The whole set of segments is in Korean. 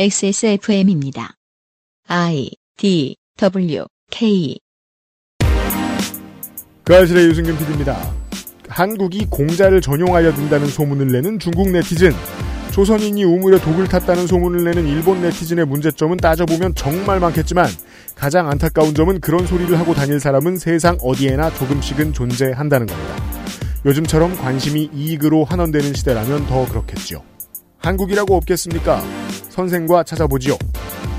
XSFM입니다. I D W K 그 아실의 유승균 PD입니다. 한국이 공자를 전용하여 둔다는 소문을 내는 중국 네티즌, 조선인이 우물에 독을 탔다는 소문을 내는 일본 네티즌의 문제점은 따져보면 정말 많겠지만 가장 안타까운 점은 그런 소리를 하고 다닐 사람은 세상 어디에나 조금씩은 존재한다는 겁니다. 요즘처럼 관심이 이익으로 환원되는 시대라면 더 그렇겠지요. 한국이라고 없겠습니까? 선생과 찾아보지요.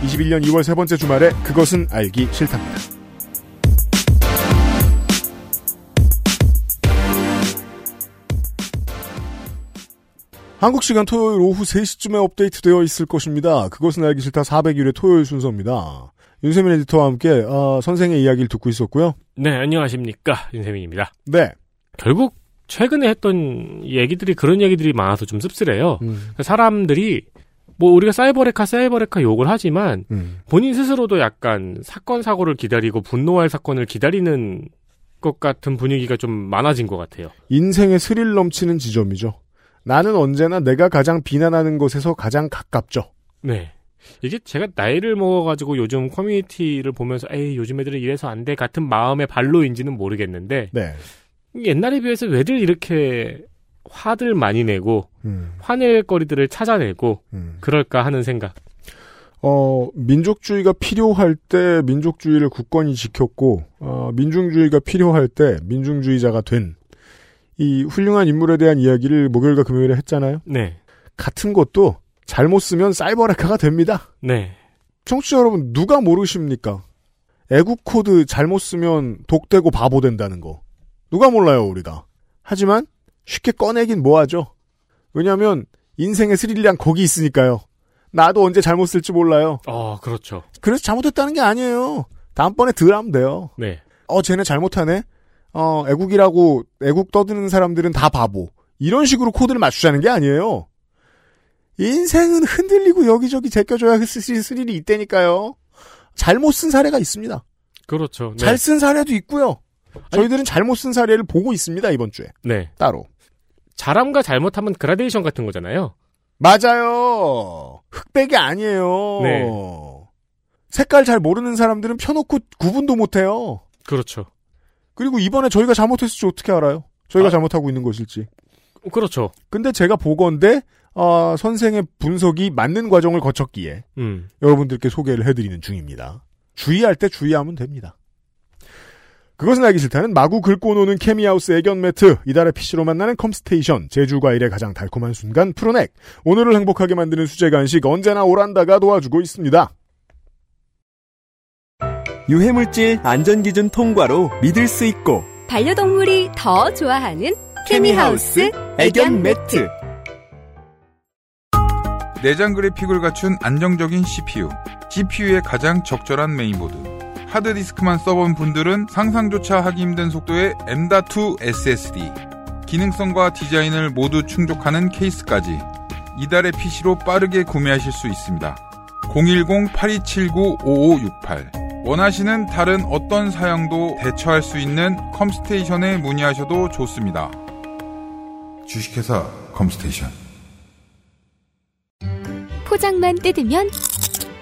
21년 2월 세 번째 주말에 그것은 알기 싫답니다. 한국 시간 토요일 오후 3시쯤에 업데이트되어 있을 것입니다. 그것은 알기 싫다 400일의 토요일 순서입니다. 윤세민 에디터와 함께 어, 선생의 이야기를 듣고 있었고요. 네, 안녕하십니까. 윤세민입니다. 네. 결국 최근에 했던 얘기들이 그런 얘기들이 많아서 좀 씁쓸해요. 음, 사람들이 뭐 우리가 사이버레카 사이버레카 욕을 하지만 음. 본인 스스로도 약간 사건 사고를 기다리고 분노할 사건을 기다리는 것 같은 분위기가 좀 많아진 것 같아요. 인생의 스릴 넘치는 지점이죠. 나는 언제나 내가 가장 비난하는 것에서 가장 가깝죠. 네. 이게 제가 나이를 먹어가지고 요즘 커뮤니티를 보면서 에이 요즘 애들은 이래서 안 돼 같은 마음의 발로인지는 모르겠는데 네. 옛날에 비해서 왜들 이렇게 화들 많이 내고 음, 화낼 거리들을 찾아내고 음. 그럴까 하는 생각. 어, 민족주의가 필요할 때 민족주의를 굳건히 지켰고, 어, 민중주의가 필요할 때 민중주의자가 된, 이 훌륭한 인물에 대한 이야기를 목요일과 금요일에 했잖아요. 네. 같은 것도 잘못 쓰면 사이버레카가 됩니다. 네. 청취자 여러분, 누가 모르십니까? 애국 코드 잘못 쓰면 독되고 바보 된다는 거. 누가 몰라요, 우리가. 하지만 쉽게 꺼내긴 뭐하죠. 왜냐하면 인생의 스릴량 거기 있으니까요. 나도 언제 잘못 쓸지 몰라요. 어, 그렇죠. 그래서 잘못했다는 게 아니에요. 다음번에 덜 하면 돼요. 네. 어, 쟤네 잘못하네? 어, 애국이라고, 애국 떠드는 사람들은 다 바보. 이런 식으로 코드를 맞추자는 게 아니에요. 인생은 흔들리고 여기저기 제껴줘야 스릴, 스릴이 있다니까요. 잘못 쓴 사례가 있습니다. 그렇죠. 네. 잘쓴 사례도 있고요. 저희들은 잘못 쓴 사례를 보고 있습니다, 이번 주에. 네. 따로. 잘함과 잘못함은 그라데이션 같은 거잖아요. 맞아요. 흑백이 아니에요. 네. 색깔 잘 모르는 사람들은 펴놓고 구분도 못해요. 그렇죠. 그리고 이번에 저희가 잘못했을지 어떻게 알아요? 저희가 아. 잘못하고 있는 것일지. 그렇죠. 근데 제가 보건데 어, 선생의 분석이 맞는 과정을 거쳤기에 음. 여러분들께 소개를 해드리는 중입니다. 주의할 때 주의하면 됩니다. 그것은 알기 싫다는 마구 긁고 노는 케미하우스 애견 매트, 이달의 PC로 만나는 컴스테이션, 제주 과일의 가장 달콤한 순간 프로넥, 오늘을 행복하게 만드는 수제 간식 언제나 오란다가 도와주고 있습니다. 유해물질 안전기준 통과로 믿을 수 있고 반려동물이 더 좋아하는 케미하우스 애견 매트 내장 그래픽을 갖춘 안정적인 CPU, CPU의 가장 적절한 메인보드. 하드디스크만 써본 분들은 상상조차 하기 힘든 속도의 M.2 SSD. 기능성과 디자인을 모두 충족하는 케이스까지 이달의 PC로 빠르게 구매하실 수 있습니다. 010-8279-5568 원하시는 다른 어떤 사양도 대처할 수 있는 컴스테이션에 문의하셔도 좋습니다. 주식회사 컴스테이션 포장만 뜯으면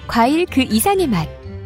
과일 그 이상의 맛.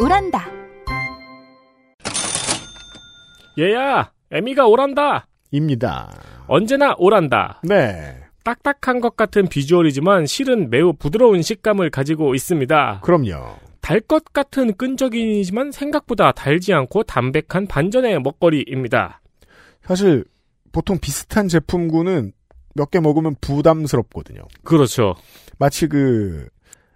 우란다. 얘야, 에미가 오란다. 입니다. 언제나 오란다. 네. 딱딱한 것 같은 비주얼이지만 실은 매우 부드러운 식감을 가지고 있습니다. 그럼요. 달 것 같은 끈적이지만 생각보다 달지 않고 담백한 반전의 먹거리입니다. 사실 보통 비슷한 제품군은 몇 개 먹으면 부담스럽거든요. 그렇죠. 마치 그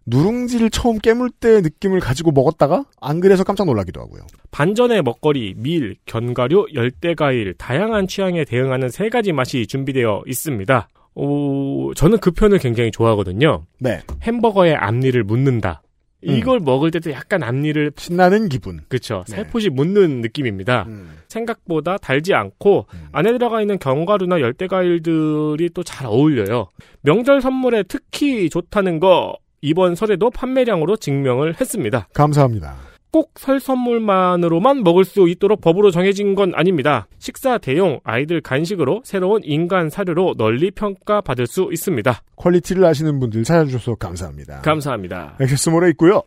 누룽지를 처음 깨물 때 느낌을 가지고 먹었다가 안 그래서 깜짝 놀라기도 하고요. 반전의 먹거리, 밀, 견과류, 열대과일, 다양한 취향에 대응하는 세 가지 맛이 준비되어 있습니다. 오, 저는 그 편을 굉장히 좋아하거든요. 네. 햄버거의 앞니를 묻는다. 이걸 먹을 때도 약간 앞니를 신나는 기분. 그쵸 네. 살포시 묻는 느낌입니다. 음. 생각보다 달지 않고 음. 안에 들어가 있는 견과류나 열대 과일들이 또 잘 어울려요. 명절 선물에 특히 좋다는 거 이번 설에도 판매량으로 증명을 했습니다. 감사합니다. 꼭 설 선물만으로만 먹을 수 있도록 법으로 정해진 건 아닙니다. 식사 대용 아이들 간식으로 새로운 인간 사료로 널리 평가받을 수 있습니다. quality를 아시는 분들 찾아주셔서 감사합니다. 감사합니다. 액세스몰에 있고요.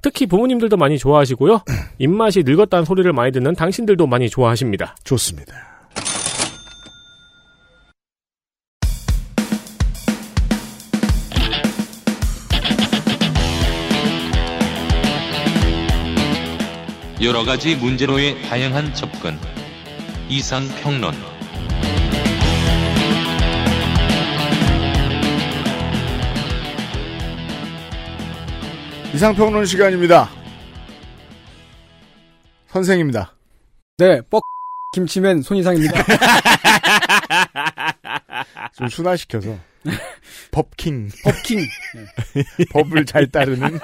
특히 부모님들도 많이 좋아하시고요. 입맛이 늙었다는 소리를 많이 듣는 당신들도 많이 좋아하십니다. 좋습니다. 여러 가지 문제로의 다양한 접근. 이상 평론. 이상 평론 시간입니다. 선생입니다. 네, 뻑 김치맨 손이상입니다. 좀 순화시켜서. 법킹. 법킹. 법을 잘 따르는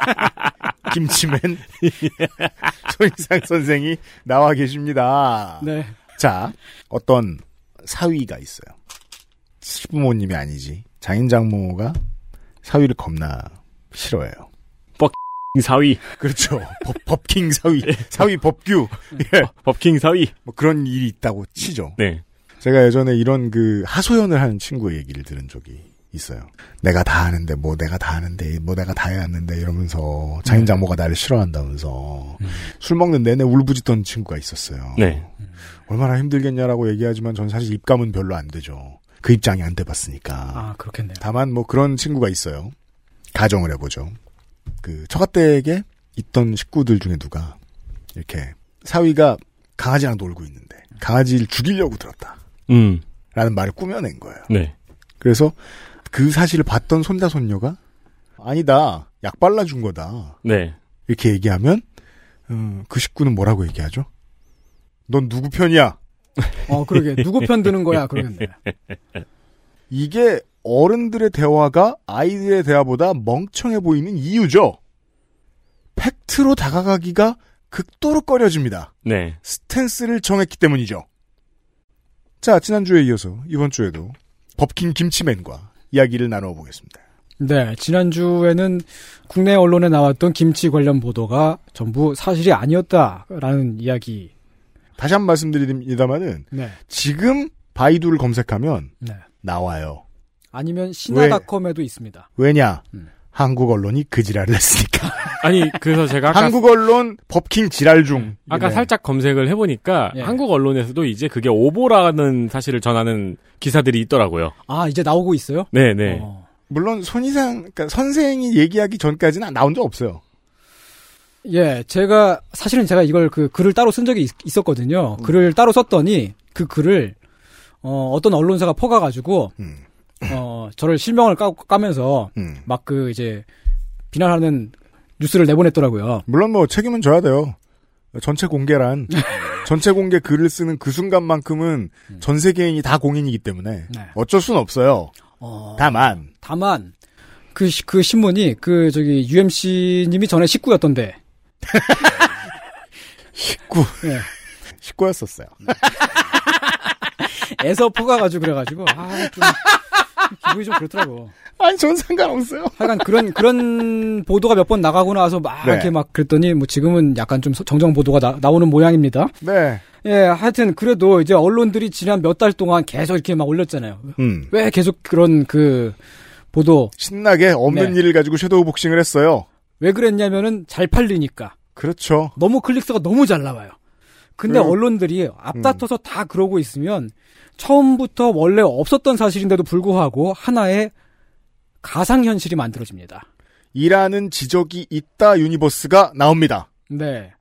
김치맨 손이상 선생이 나와 계십니다. 네. 자, 어떤 사위가 있어요. 시부모님이 아니지. 장인장모가 사위를 겁나 싫어해요. 사위, 그렇죠. 법, 법킹 사위. 사위 법규. 예. 법킹 사위. 뭐 그런 일이 있다고 치죠. 네. 제가 예전에 이런 그 하소연을 하는 친구의 얘기를 들은 적이 있어요. 내가 다 하는데 뭐 내가 다 하는데 뭐 내가 다 해야 하는데 이러면서 장인 장모가 나를 싫어한다면서 술 먹는 내내 울부짖던 친구가 있었어요. 네. 얼마나 힘들겠냐라고 얘기하지만 전 사실 입감은 별로 안 되죠. 그 입장이 안 돼봤으니까. 아, 그렇겠네요. 다만 뭐 그런 친구가 있어요. 가정을 해보죠. 그 처가댁에 있던 식구들 중에 누가 이렇게 사위가 강아지랑 놀고 있는데 강아지를 죽이려고 들었다. 음. 라는 말을 꾸며낸 거예요. 네. 그래서 그 사실을 봤던 손자 손녀가 아니다 약 발라준 거다 네. 이렇게 얘기하면 음, 그 식구는 뭐라고 얘기하죠? 넌 누구 편이야? 어, 그러게. 누구 편 드는 거야, 그러겠네. 이게 어른들의 대화가 아이들의 대화보다 멍청해 보이는 이유죠. 팩트로 다가가기가 극도로 꺼려집니다. 네. 스탠스를 정했기 때문이죠. 자, 지난주에 이어서 이번 주에도 법킨 김치맨과 이야기를 나누어 보겠습니다. 네, 지난주에는 국내 언론에 나왔던 김치 관련 보도가 전부 사실이 아니었다라는 이야기. 다시 한 번 말씀드립니다만은 네. 지금 바이두를 검색하면 네. 나와요. 아니면 신화닷컴에도 있습니다. 왜냐? 음. 한국 언론이 그 지랄을 했으니까. 아니, 그래서 제가 아까, 한국 언론 법킹 지랄 중. 아까 네. 살짝 검색을 해보니까 예. 한국 언론에서도 이제 그게 오보라는 사실을 전하는 기사들이 있더라고요. 아, 이제 나오고 있어요? 네네. 어. 물론 손이상 그러니까 선생이 얘기하기 전까지는 나온 적 없어요. 예, 제가 사실은 제가 이걸 그 글을 따로 쓴 적이 있, 었거든요 음. 글을 따로 썼더니 그 글을 어, 어떤 언론사가 퍼가가지고 음, 어, 저를 실명을 까, 까면서 음. 막그 이제 비난하는 뉴스를 내보냈더라고요. 물론 뭐 책임은 져야 돼요. 전체 공개란 전체 공개 글을 쓰는 그 순간만큼은 전 세계인이 다 공인이기 때문에 음. 네. 어쩔 수는 없어요. 어, 다만 다만 그, 시- 그 신문이 그 저기 UMC님이 전에 식구였던데. 식구 예. 식구였었어요. 애서 퍼가가지고 그래가지고 아 좀 기분이 좀 그렇더라고. 아니 전 상관없어요. 하여간 그런 그런 보도가 몇 번 나가고 나서 막 네. 이렇게 막 그랬더니 뭐 지금은 약간 좀 정정 보도가 나, 나오는 모양입니다. 네. 예, 하여튼 그래도 이제 언론들이 지난 몇 달 동안 계속 이렇게 막 올렸잖아요. 음. 왜 계속 그런 그 보도 신나게 없는 네. 일을 가지고 섀도우 복싱을 했어요. 왜 그랬냐면은 잘 팔리니까 그렇죠. 너무 클릭수가 너무 잘 나와요. 근데 그리고- 언론들이 앞다퉈서 다 그러고 있으면 처음부터 원래 없었던 사실인데도 불구하고 하나의 가상 현실이 만들어집니다. 이라는 지적이 있다 universe가 나옵니다. 네.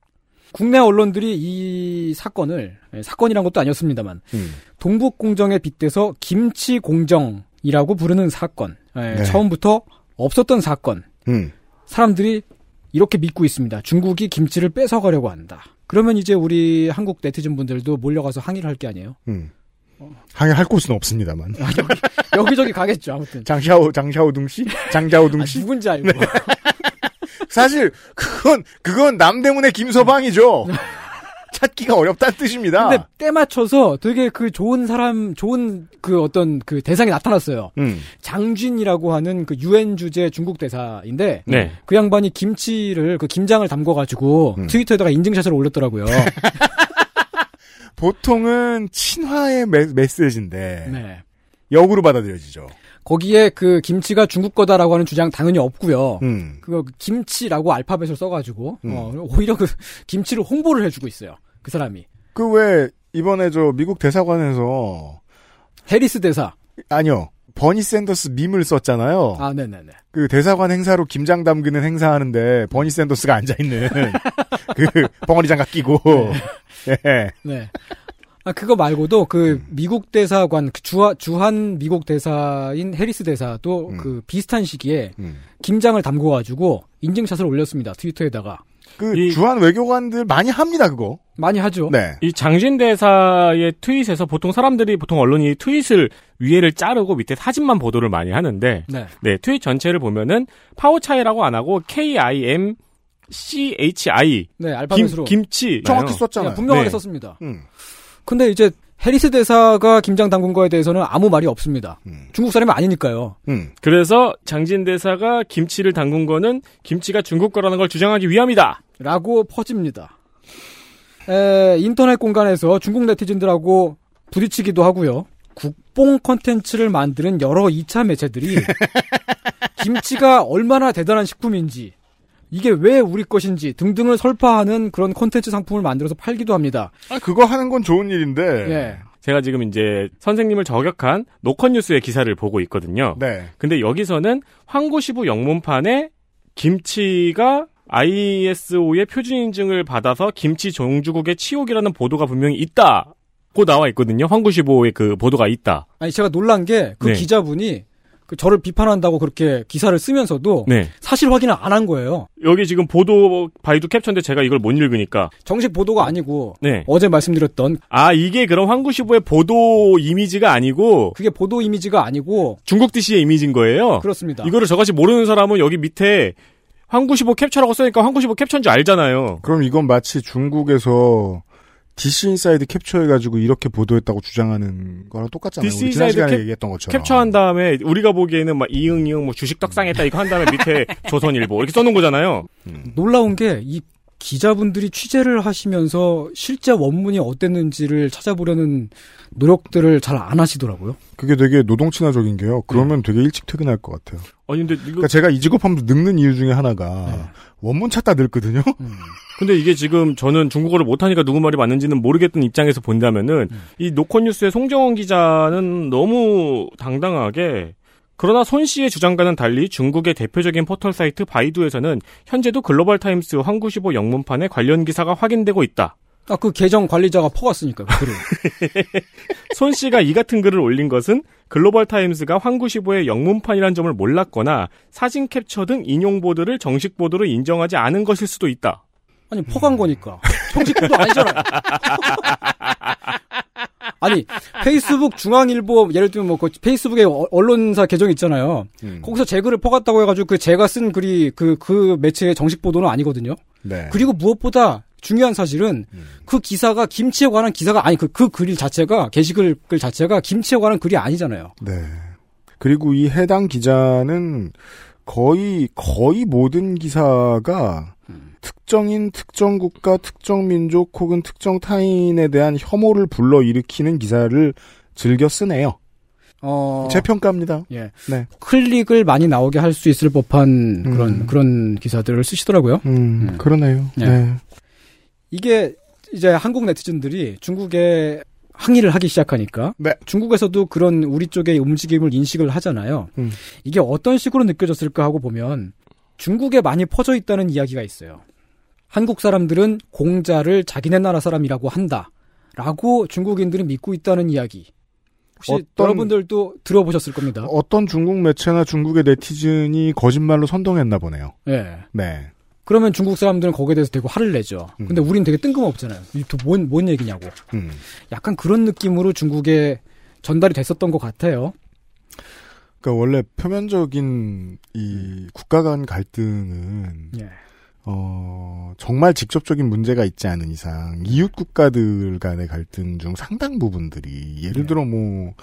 국내 언론들이 이 사건을 예, 사건이란 것도 아니었습니다만 음. 동북 공정에 빗대서 김치 공정이라고 부르는 사건. 예, 네. 처음부터 없었던 사건. 음. 사람들이 이렇게 믿고 있습니다. 중국이 김치를 뺏어가려고 한다. 그러면 이제 우리 한국 네티즌 분들도 몰려가서 항의를 할 게 아니에요. 음. 항해할 곳은 없습니다만. 아, 여기, 여기 저기 가겠죠, 아무튼. 장샤오 장샤오둥 씨, 장자오둥 아, 씨. 누군지 알고. 사실 그건 그건 남대문의 김서방이죠. 찾기가 어렵다는 뜻입니다. 근데 때 맞춰서 되게 그 좋은 사람, 좋은 그 어떤 그 대상이 나타났어요. 음. 장준이라고 하는 그 유엔 주재 중국 대사인데 네. 그 양반이 김치를 그 김장을 담궈 가지고 음. 트위터에다가 인증샷을 올렸더라고요. 보통은 친화의 메, 메시지인데 네. 역으로 받아들여지죠. 거기에 그 김치가 중국 거다라고 하는 주장 당연히 없고요. 음. 그거 김치라고 알파벳을 써가지고 어, 오히려 그 김치를 홍보를 해주고 있어요. 그 사람이 그 왜 이번에 저 미국 대사관에서 해리스 대사. 아니요 버니 샌더스 밈을 썼잖아요. 아, 네네네. 그 대사관 행사로 김장 담그는 행사하는데 버니 샌더스가 앉아 있는 그 벙어리 장갑 끼고 예. 네. 아, 그거 말고도 그 음. 미국 대사관, 그 주하, 주한 미국 대사인 해리스 대사도 음. 그 비슷한 시기에 김장을 담궈 가지고 인증샷을 올렸습니다. 트위터에다가. 그 주한 외교관들 많이 합니다 그거. 많이 하죠. 네. 이 장쥔 대사의 트윗에서 보통 사람들이 보통 언론이 트윗을 위에를 자르고 밑에 사진만 보도를 많이 하는데 네. 트윗 전체를 보면은 파오차이라고 안 하고 K I M C H I 네, 알파벳으로. 김, 치 정확히 썼잖아요. 네, 분명하게 썼습니다. 음. 근데 이제 해리스 대사가 김장 담근 거에 대해서는 아무 말이 없습니다. 음. 중국 사람이 아니니까요. 그래서 장쥔 대사가 김치를 담근 거는 김치가 중국 거라는 걸 주장하기 위함이다. 라고 퍼집니다. 에, 인터넷 공간에서 중국 네티즌들하고 부딪히기도 하고요. 국뽕 컨텐츠를 만드는 여러 2차 매체들이 김치가 얼마나 대단한 식품인지 이게 왜 우리 것인지 등등을 설파하는 그런 컨텐츠 상품을 만들어서 팔기도 합니다. 아, 그거 하는 건 좋은 일인데. 예. 제가 지금 이제 선생님을 저격한 노컷뉴스의 기사를 보고 있거든요. 네. 근데 여기서는 황구시부 영문판에 김치가 ISO의 표준 인증을 받아서 김치 종주국의 치욕이라는 보도가 분명히 있다 고 나와 있거든요. 황구시보의 그 보도가 있다. 아니 제가 놀란 게그 네. 기자분이 그 저를 비판한다고 그렇게 기사를 쓰면서도 네. 사실 확인을 안 한 거예요. 여기 지금 보도 바이도 캡처인데 제가 이걸 못 읽으니까. 정식 보도가 아니고 네. 어제 말씀드렸던 아 이게 그럼 환구시보의 보도 이미지가 아니고 그게 보도 이미지가 아니고 중국 DC의 이미지인 거예요. 그렇습니다. 이거를 저같이 모르는 사람은 여기 밑에 환구시보 캡처라고 써니까 환구시보 캡처인 줄 알잖아요. 그럼 이건 마치 중국에서 DC 인사이드 캡처해가지고 이렇게 보도했다고 주장하는 거랑 똑같잖아요. DC 우리 지난 인사이드 시간에 캡- 얘기했던 것처럼. 캡처한 다음에 우리가 보기에는 막 이응 이응 뭐 주식 떡상했다 이거 한 다음에 밑에 조선일보 이렇게 써놓은 거잖아요. 놀라운 게 이 기자분들이 취재를 하시면서 실제 원문이 어땠는지를 찾아보려는 노력들을 잘 안 하시더라고요. 그게 되게 노동 친화적인 게요. 그러면 되게 일찍 퇴근할 것 같아요. 아니 근데 이거 그러니까 제가 이 직업하면서 늙는 이유 중에 하나가 원문 찾다 늙거든요. 근데 이게 지금 저는 중국어를 못하니까 누구 말이 맞는지는 모르겠던 입장에서 본다면은 이 노컷뉴스의 송정원 기자는 너무 당당하게 그러나 손 씨의 주장과는 달리 중국의 대표적인 포털 사이트 바이두에서는 현재도 글로벌 타임스 환구시보 영문판에 관련 기사가 확인되고 있다. 아, 그 계정 관리자가 퍼갔으니까요, 그 글을. 손 씨가 이 같은 글을 올린 것은 글로벌 타임스가 환구시보의 영문판이란 점을 몰랐거나 사진 캡처 등 인용 보도를 정식 보도로 인정하지 않은 것일 수도 있다. 아니, 퍼간 거니까. 정식 보도 아니잖아요. 아니, 페이스북 중앙일보, 예를 들면 뭐, 그 페이스북에 어- 언론사 계정 있잖아요. 음. 거기서 제 글을 퍼갔다고 해가지고 그 제가 쓴 글이 그, 그 매체의 정식 보도는 아니거든요. 네. 그리고 무엇보다 중요한 사실은 그 기사가 김치에 관한 기사가 아니 그, 그 글 자체가 게시글 글 자체가 김치에 관한 글이 아니잖아요. 네. 그리고 이 해당 기자는 거의 거의 모든 기사가 특정인, 특정 국가, 특정 민족 혹은 특정 타인에 대한 혐오를 불러일으키는 기사를 즐겨 쓰네요. 어, 제 평가입니다. 예. 네. 클릭을 많이 나오게 할 수 있을 법한 그런 그런 기사들을 쓰시더라고요. 음, 그러네요. 예. 네. 이게 이제 한국 네티즌들이 중국에 항의를 하기 시작하니까 네. 중국에서도 그런 우리 쪽의 움직임을 인식을 하잖아요. 음. 이게 어떤 식으로 느껴졌을까 하고 보면 중국에 많이 퍼져 있다는 이야기가 있어요. 한국 사람들은 공자를 자기네 나라 사람이라고 한다 라고 중국인들이 믿고 있다는 이야기. 혹시 어떤- 여러분들도 들어보셨을 겁니다. 어떤 중국 매체나 중국의 네티즌이 거짓말로 선동했나 보네요. 예. 네. 그러면 중국 사람들은 거기에 대해서 되게 화를 내죠. 근데 우린 되게 뜬금없잖아요. 뭔, 뭔 얘기냐고. 음. 약간 그런 느낌으로 중국에 전달이 됐었던 것 같아요. 그러니까 원래 표면적인 이 국가 간 갈등은 예. 어, 정말 직접적인 문제가 있지 않은 이상 이웃 국가들 간의 갈등 중 상당 부분들이 예를 들어 뭐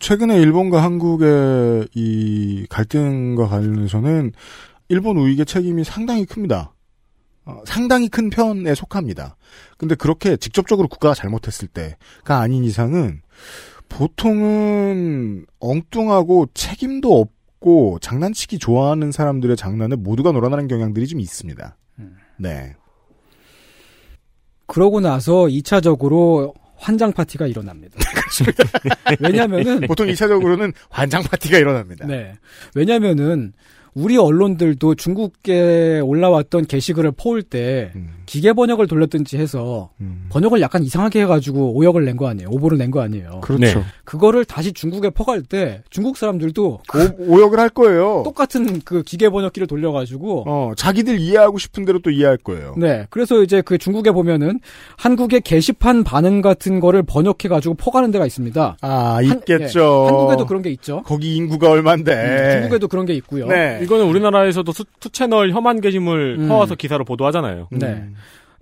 최근에 일본과 한국의 이 갈등과 관련해서는 일본 우익의 책임이 상당히 큽니다. 어, 상당히 큰 편에 속합니다. 근데 그렇게 직접적으로 국가가 잘못했을 때가 아닌 이상은 보통은 엉뚱하고 책임도 없고 장난치기 좋아하는 사람들의 장난에 모두가 놀아나는 경향들이 좀 있습니다. 네. 그러고 나서 2차적으로 환장 파티가 일어납니다. 왜냐면은 보통 2차적으로는 환장 파티가 일어납니다. 네. 왜냐면은 우리 언론들도 중국에 올라왔던 게시글을 퍼올 때 음. 기계 번역을 돌렸든지 해서 번역을 약간 이상하게 해가지고 오역을 낸 거 아니에요. 오보를 낸 거 아니에요. 그렇죠. 그거를 다시 중국에 퍼갈 때 중국 사람들도 오, 역을 할 거예요. 똑같은 그 기계 번역기를 돌려가지고 어, 자기들 이해하고 싶은 대로 또 이해할 거예요. 네. 그래서 이제 그 중국에 보면은 한국의 게시판 반응 같은 거를 번역해가지고 퍼가는 데가 있습니다. 아, 한- 있겠죠. 예, 한국에도 그런 게 있죠. 거기 인구가 얼만데. 음, 중국에도 그런 게 있고요. 네. 이거는 우리나라에서도 수, 투채널 혐한 게시물 음. 퍼와서 기사로 보도하잖아요. 네.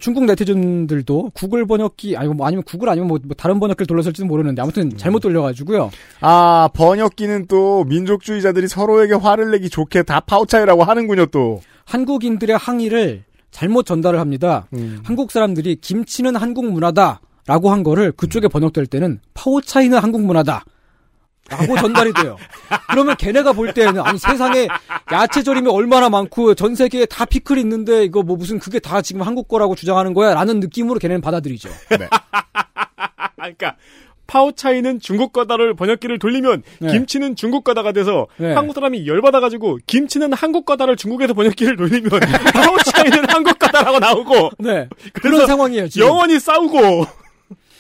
중국 네티즌들도 구글 번역기 아니면 뭐 아니면 구글 아니면 뭐, 뭐 다른 번역기를 돌렸을지는 모르는데 아무튼 잘못 돌려가지고요. 아, 번역기는 또 민족주의자들이 서로에게 화를 내기 좋게 다 파우차이라고 하는군요, 또. 한국인들의 항의를 잘못 전달을 합니다. 한국 사람들이 김치는 한국 문화다라고 한 거를 그쪽에 번역될 때는 파오차이는 한국 문화다. 라고 전달이 돼요. 그러면 걔네가 볼 때는 아니 세상에 야채절임이 얼마나 많고 전 세계에 다 피클 있는데 이거 뭐 무슨 그게 다 지금 한국 거라고 주장하는 거야 라는 느낌으로 걔네는 받아들이죠. 그러니까 파오차이는 중국 거다를 번역기를 돌리면 네. 김치는 중국 거다가 돼서 네. 한국 사람이 열받아가지고 김치는 한국 거다를 중국에서 번역기를 돌리면 파오차이는 한국 거다라고 나오고 네. 그런 상황이에요. 지금. 영원히 싸우고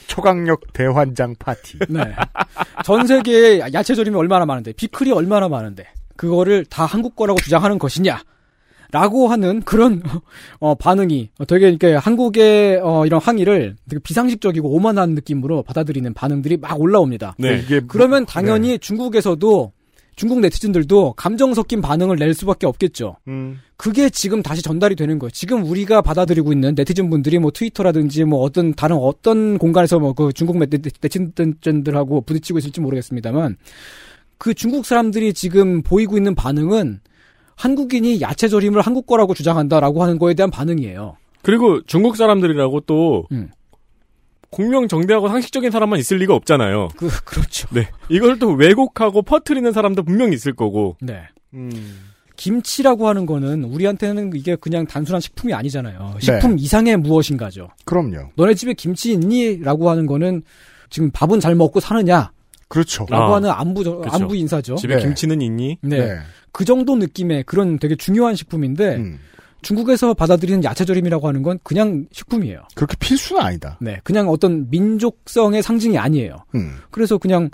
초강력 대환장 파티. 네. 전 세계에 야채절임이 얼마나 많은데, 피클이 얼마나 많은데, 그거를 다 한국 거라고 주장하는 것이냐. 라고 하는 그런, 어, 반응이 되게, 이렇게 한국의, 어, 이런 항의를 되게 비상식적이고 오만한 느낌으로 받아들이는 반응들이 막 올라옵니다. 네. 이게 그러면 당연히 중국에서도, 중국 네티즌들도 감정 섞인 반응을 낼 수밖에 없겠죠. 음. 그게 지금 다시 전달이 되는 거예요. 지금 우리가 받아들이고 있는 네티즌 분들이 뭐 트위터라든지 뭐 어떤 다른 어떤 공간에서 뭐 그 중국 네- 네티즌들하고 부딪히고 있을지 모르겠습니다만 그 중국 사람들이 지금 보이고 있는 반응은 한국인이 야채 절임을 한국 거라고 주장한다라고 하는 거에 대한 반응이에요. 그리고 중국 사람들이라고 또 음. 공명정대하고 상식적인 사람만 있을 리가 없잖아요. 그 그렇죠. 네. 이걸 또 왜곡하고 퍼트리는 사람도 분명히 있을 거고. 네. 음. 김치라고 하는 거는 우리한테는 이게 그냥 단순한 식품이 아니잖아요. 네. 식품 이상의 무엇인가죠. 그럼요. 너네 집에 김치 있니? 라고 하는 거는 지금 밥은 잘 먹고 사느냐? 그렇죠. 라고 아, 하는 안부, 그쵸. 안부 인사죠. 집에 네. 김치는 있니? 네. 네. 그 정도 느낌의 그런 되게 중요한 식품인데, 음. 중국에서 받아들이는 야채절임이라고 하는 건 그냥 식품이에요. 그렇게 필수는 아니다. 네. 그냥 어떤 민족성의 상징이 아니에요. 음. 그래서 그냥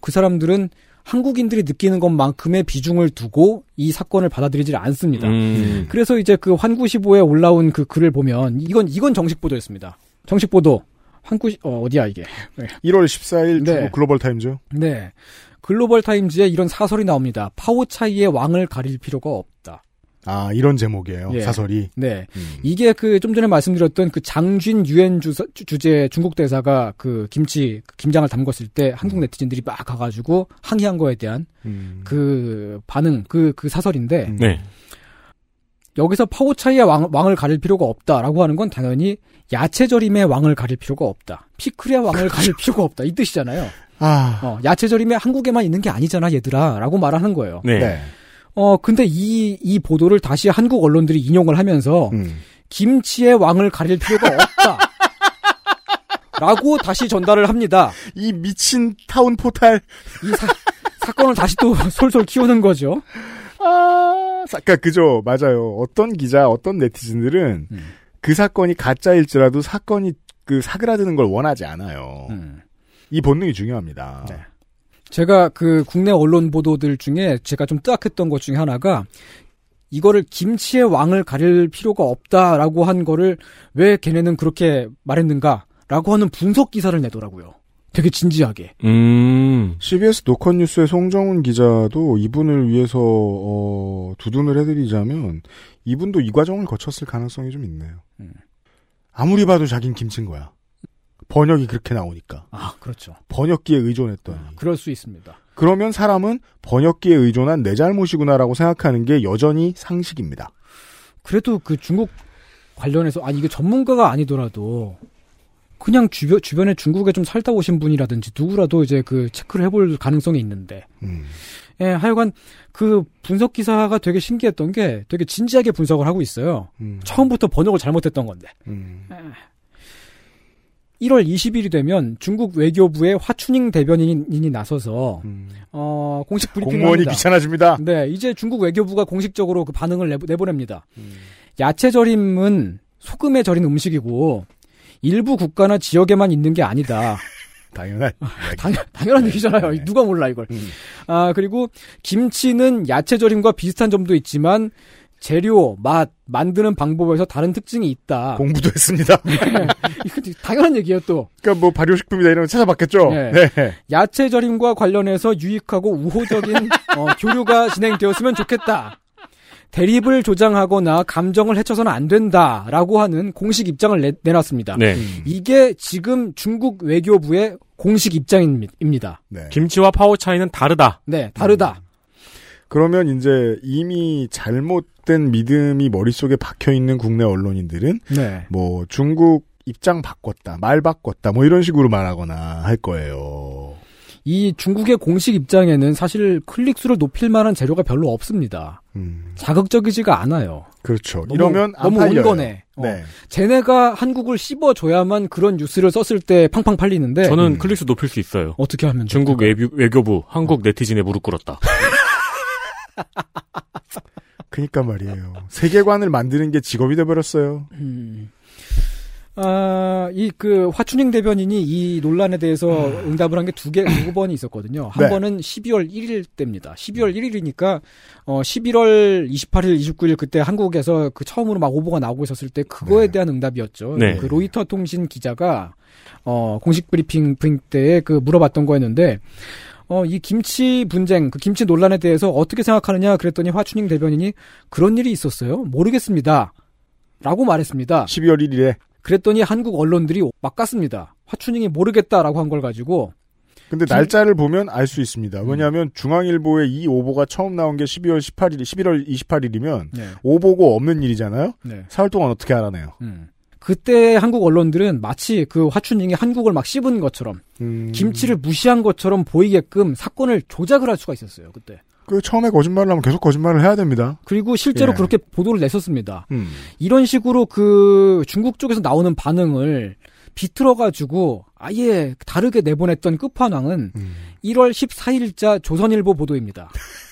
그 사람들은 한국인들이 느끼는 것만큼의 비중을 두고 이 사건을 받아들이질 않습니다. 음. 그래서 이제 그 환구시보에 올라온 그 글을 보면 이건 이건 정식 보도였습니다. 정식 보도. 환구 어 어디야 이게? 네. 1월 14일 네. 중국 글로벌 타임즈. 네. 글로벌 타임즈에 이런 사설이 나옵니다. 파오차이의 왕을 가릴 필요가 없다. 아, 이런 제목이에요. 예. 사설이. 네. 음. 이게 그 좀 전에 말씀드렸던 그 장쥔 유엔 주사, 주- 주재 중국 대사가 그 김치 그 김장을 담궜을 때 한국 네티즌들이 막 가가지고 항의한 거에 대한 음. 그 반응 그그 사설인데 음. 네. 여기서 파오차이의 왕, 왕을 가릴 필요가 없다라고 하는 건 당연히 야채절임의 왕을 가릴 필요가 없다. 피클의 왕을 가릴 필요가 없다. 이 뜻이잖아요. 아. 어, 야채절임이 한국에만 있는 게 아니잖아, 얘들아. 라고 말하는 거예요. 네. 네. 어, 근데 이, 이 보도를 다시 한국 언론들이 인용을 하면서 음. 김치의 왕을 가릴 필요가 없다. 라고 다시 전달을 합니다. 이 미친 타운 포탈. 이 사, 사건을 다시 또 솔솔 키우는 거죠. 아, 그러니까 그죠. 맞아요. 어떤 기자, 어떤 네티즌들은 음. 그 사건이 가짜일지라도 사건이 그 사그라드는 걸 원하지 않아요. 음. 이 본능이 중요합니다. 네. 제가 그 국내 언론 보도들 중에 제가 좀 뜨악했던 것 중에 하나가 이거를 김치의 왕을 가릴 필요가 없다라고 한 거를 왜 걔네는 그렇게 말했는가라고 하는 분석 기사를 내더라고요. 되게 진지하게. 음. CBS 노컷 뉴스의 송정훈 기자도 이분을 위해서 어, 두둔을 해드리자면 이분도 이 과정을 거쳤을 가능성이 좀 있네요. 음. 아무리 봐도 자긴 김친 거야. 번역이 그렇게 나오니까. 아, 그렇죠. 번역기에 의존했더니. 그럴 수 있습니다. 그러면 사람은 번역기에 의존한 내 잘못이구나라고 생각하는 게 여전히 상식입니다. 그래도 그 중국 관련해서 아니 이게 전문가가 아니더라도 그냥 주변 주변에 중국에 좀 살다 오신 분이라든지 누구라도 이제 그 체크를 해볼 가능성이 있는데 음. 예 하여간 그 분석 기사가 되게 신기했던 게 되게 진지하게 분석을 하고 있어요. 음. 처음부터 번역을 잘못했던 건데. 음. 1월 20일이 되면 중국 외교부의 화춘잉 대변인이 나서서 어 공식 브리핑을 음. 공무원이 합니다. 귀찮아집니다. 네, 이제 중국 외교부가 공식적으로 그 반응을 내보, 내보냅니다. 음. 야채 절임은 소금에 절인 음식이고 일부 국가나 지역에만 있는 게 아니다. 당연한 당, 당연한 얘기잖아요. 누가 몰라 이걸. 음. 아 그리고 김치는 야채 절임과 비슷한 점도 있지만 재료, 맛, 만드는 방법에서 다른 특징이 있다. 공부도 했습니다. 이거 당연한 얘기예요 또. 그러니까 뭐 발효식품이다 이런 거 찾아봤겠죠. 네. 네. 야채 절임과 관련해서 유익하고 우호적인 어, 교류가 진행되었으면 좋겠다. 대립을 조장하거나 감정을 해쳐서는 안 된다라고 하는 공식 입장을 내, 내놨습니다. 네. 이게 지금 중국 외교부의 공식 입장입니다. 네. 김치와 파오 차이는 다르다. 네, 다르다. 그러면 이제 이미 잘못된 믿음이 머릿속에 박혀 있는 국내 언론인들은 네. 뭐 중국 입장 바꿨다, 말 바꿨다, 뭐 이런 식으로 말하거나 할 거예요. 이 중국의 공식 입장에는 사실 클릭수를 높일 만한 재료가 별로 없습니다. 음, 자극적이지가 않아요. 그렇죠. 너무, 이러면 안 너무 팔려요. 온건해. 어. 네. 쟤네가 한국을 씹어줘야만 그런 뉴스를 썼을 때 팡팡 팔리는데 저는 클릭수 높일 수 있어요. 어떻게 하면 중국 외교, 외교부 한국 네티즌에 무릎 꿇었다. 그니까 말이에요. 세계관을 만드는 게 직업이 돼버렸어요. 음. 아, 이 그 화춘행 대변인이 이 논란에 대해서 응답을 한 게 두 개, 두 번이 있었거든요. 한 네. 번은 12월 1일 때입니다. 12월 1일이니까 어 11월 28일, 29일 그때 한국에서 그 처음으로 막 오보가 나오고 있었을 때 그거에 대한 응답이었죠. 네. 그 로이터 통신 기자가 어 공식 브리핑 브링 때에 그 물어봤던 거였는데 어, 이 김치 분쟁, 그 김치 논란에 대해서 어떻게 생각하느냐 그랬더니 화춘잉 대변인이 그런 일이 있었어요? 모르겠습니다. 라고 말했습니다. 12월 1일에. 그랬더니 한국 언론들이 막 깠습니다. 화춘잉이 모르겠다라고 한 걸 가지고 근데 날짜를 보면 알 수 있습니다. 왜냐하면 중앙일보에 이 오보가 처음 나온 게 12월 18일, 11월 28일이면 네. 오보고 없는 일이잖아요. 네. 사흘 동안 어떻게 알아내요? 음. 그때 한국 언론들은 마치 그 화춘잉이 한국을 막 씹은 것처럼 음. 김치를 무시한 것처럼 보이게끔 사건을 조작을 할 수가 있었어요. 그때. 그 처음에 거짓말을 하면 계속 거짓말을 해야 됩니다. 그리고 실제로 예. 그렇게 보도를 냈었습니다. 음. 이런 식으로 그 중국 쪽에서 나오는 반응을 비틀어가지고 아예 다르게 내보냈던 끝판왕은 음. 1월 14일자 조선일보 보도입니다.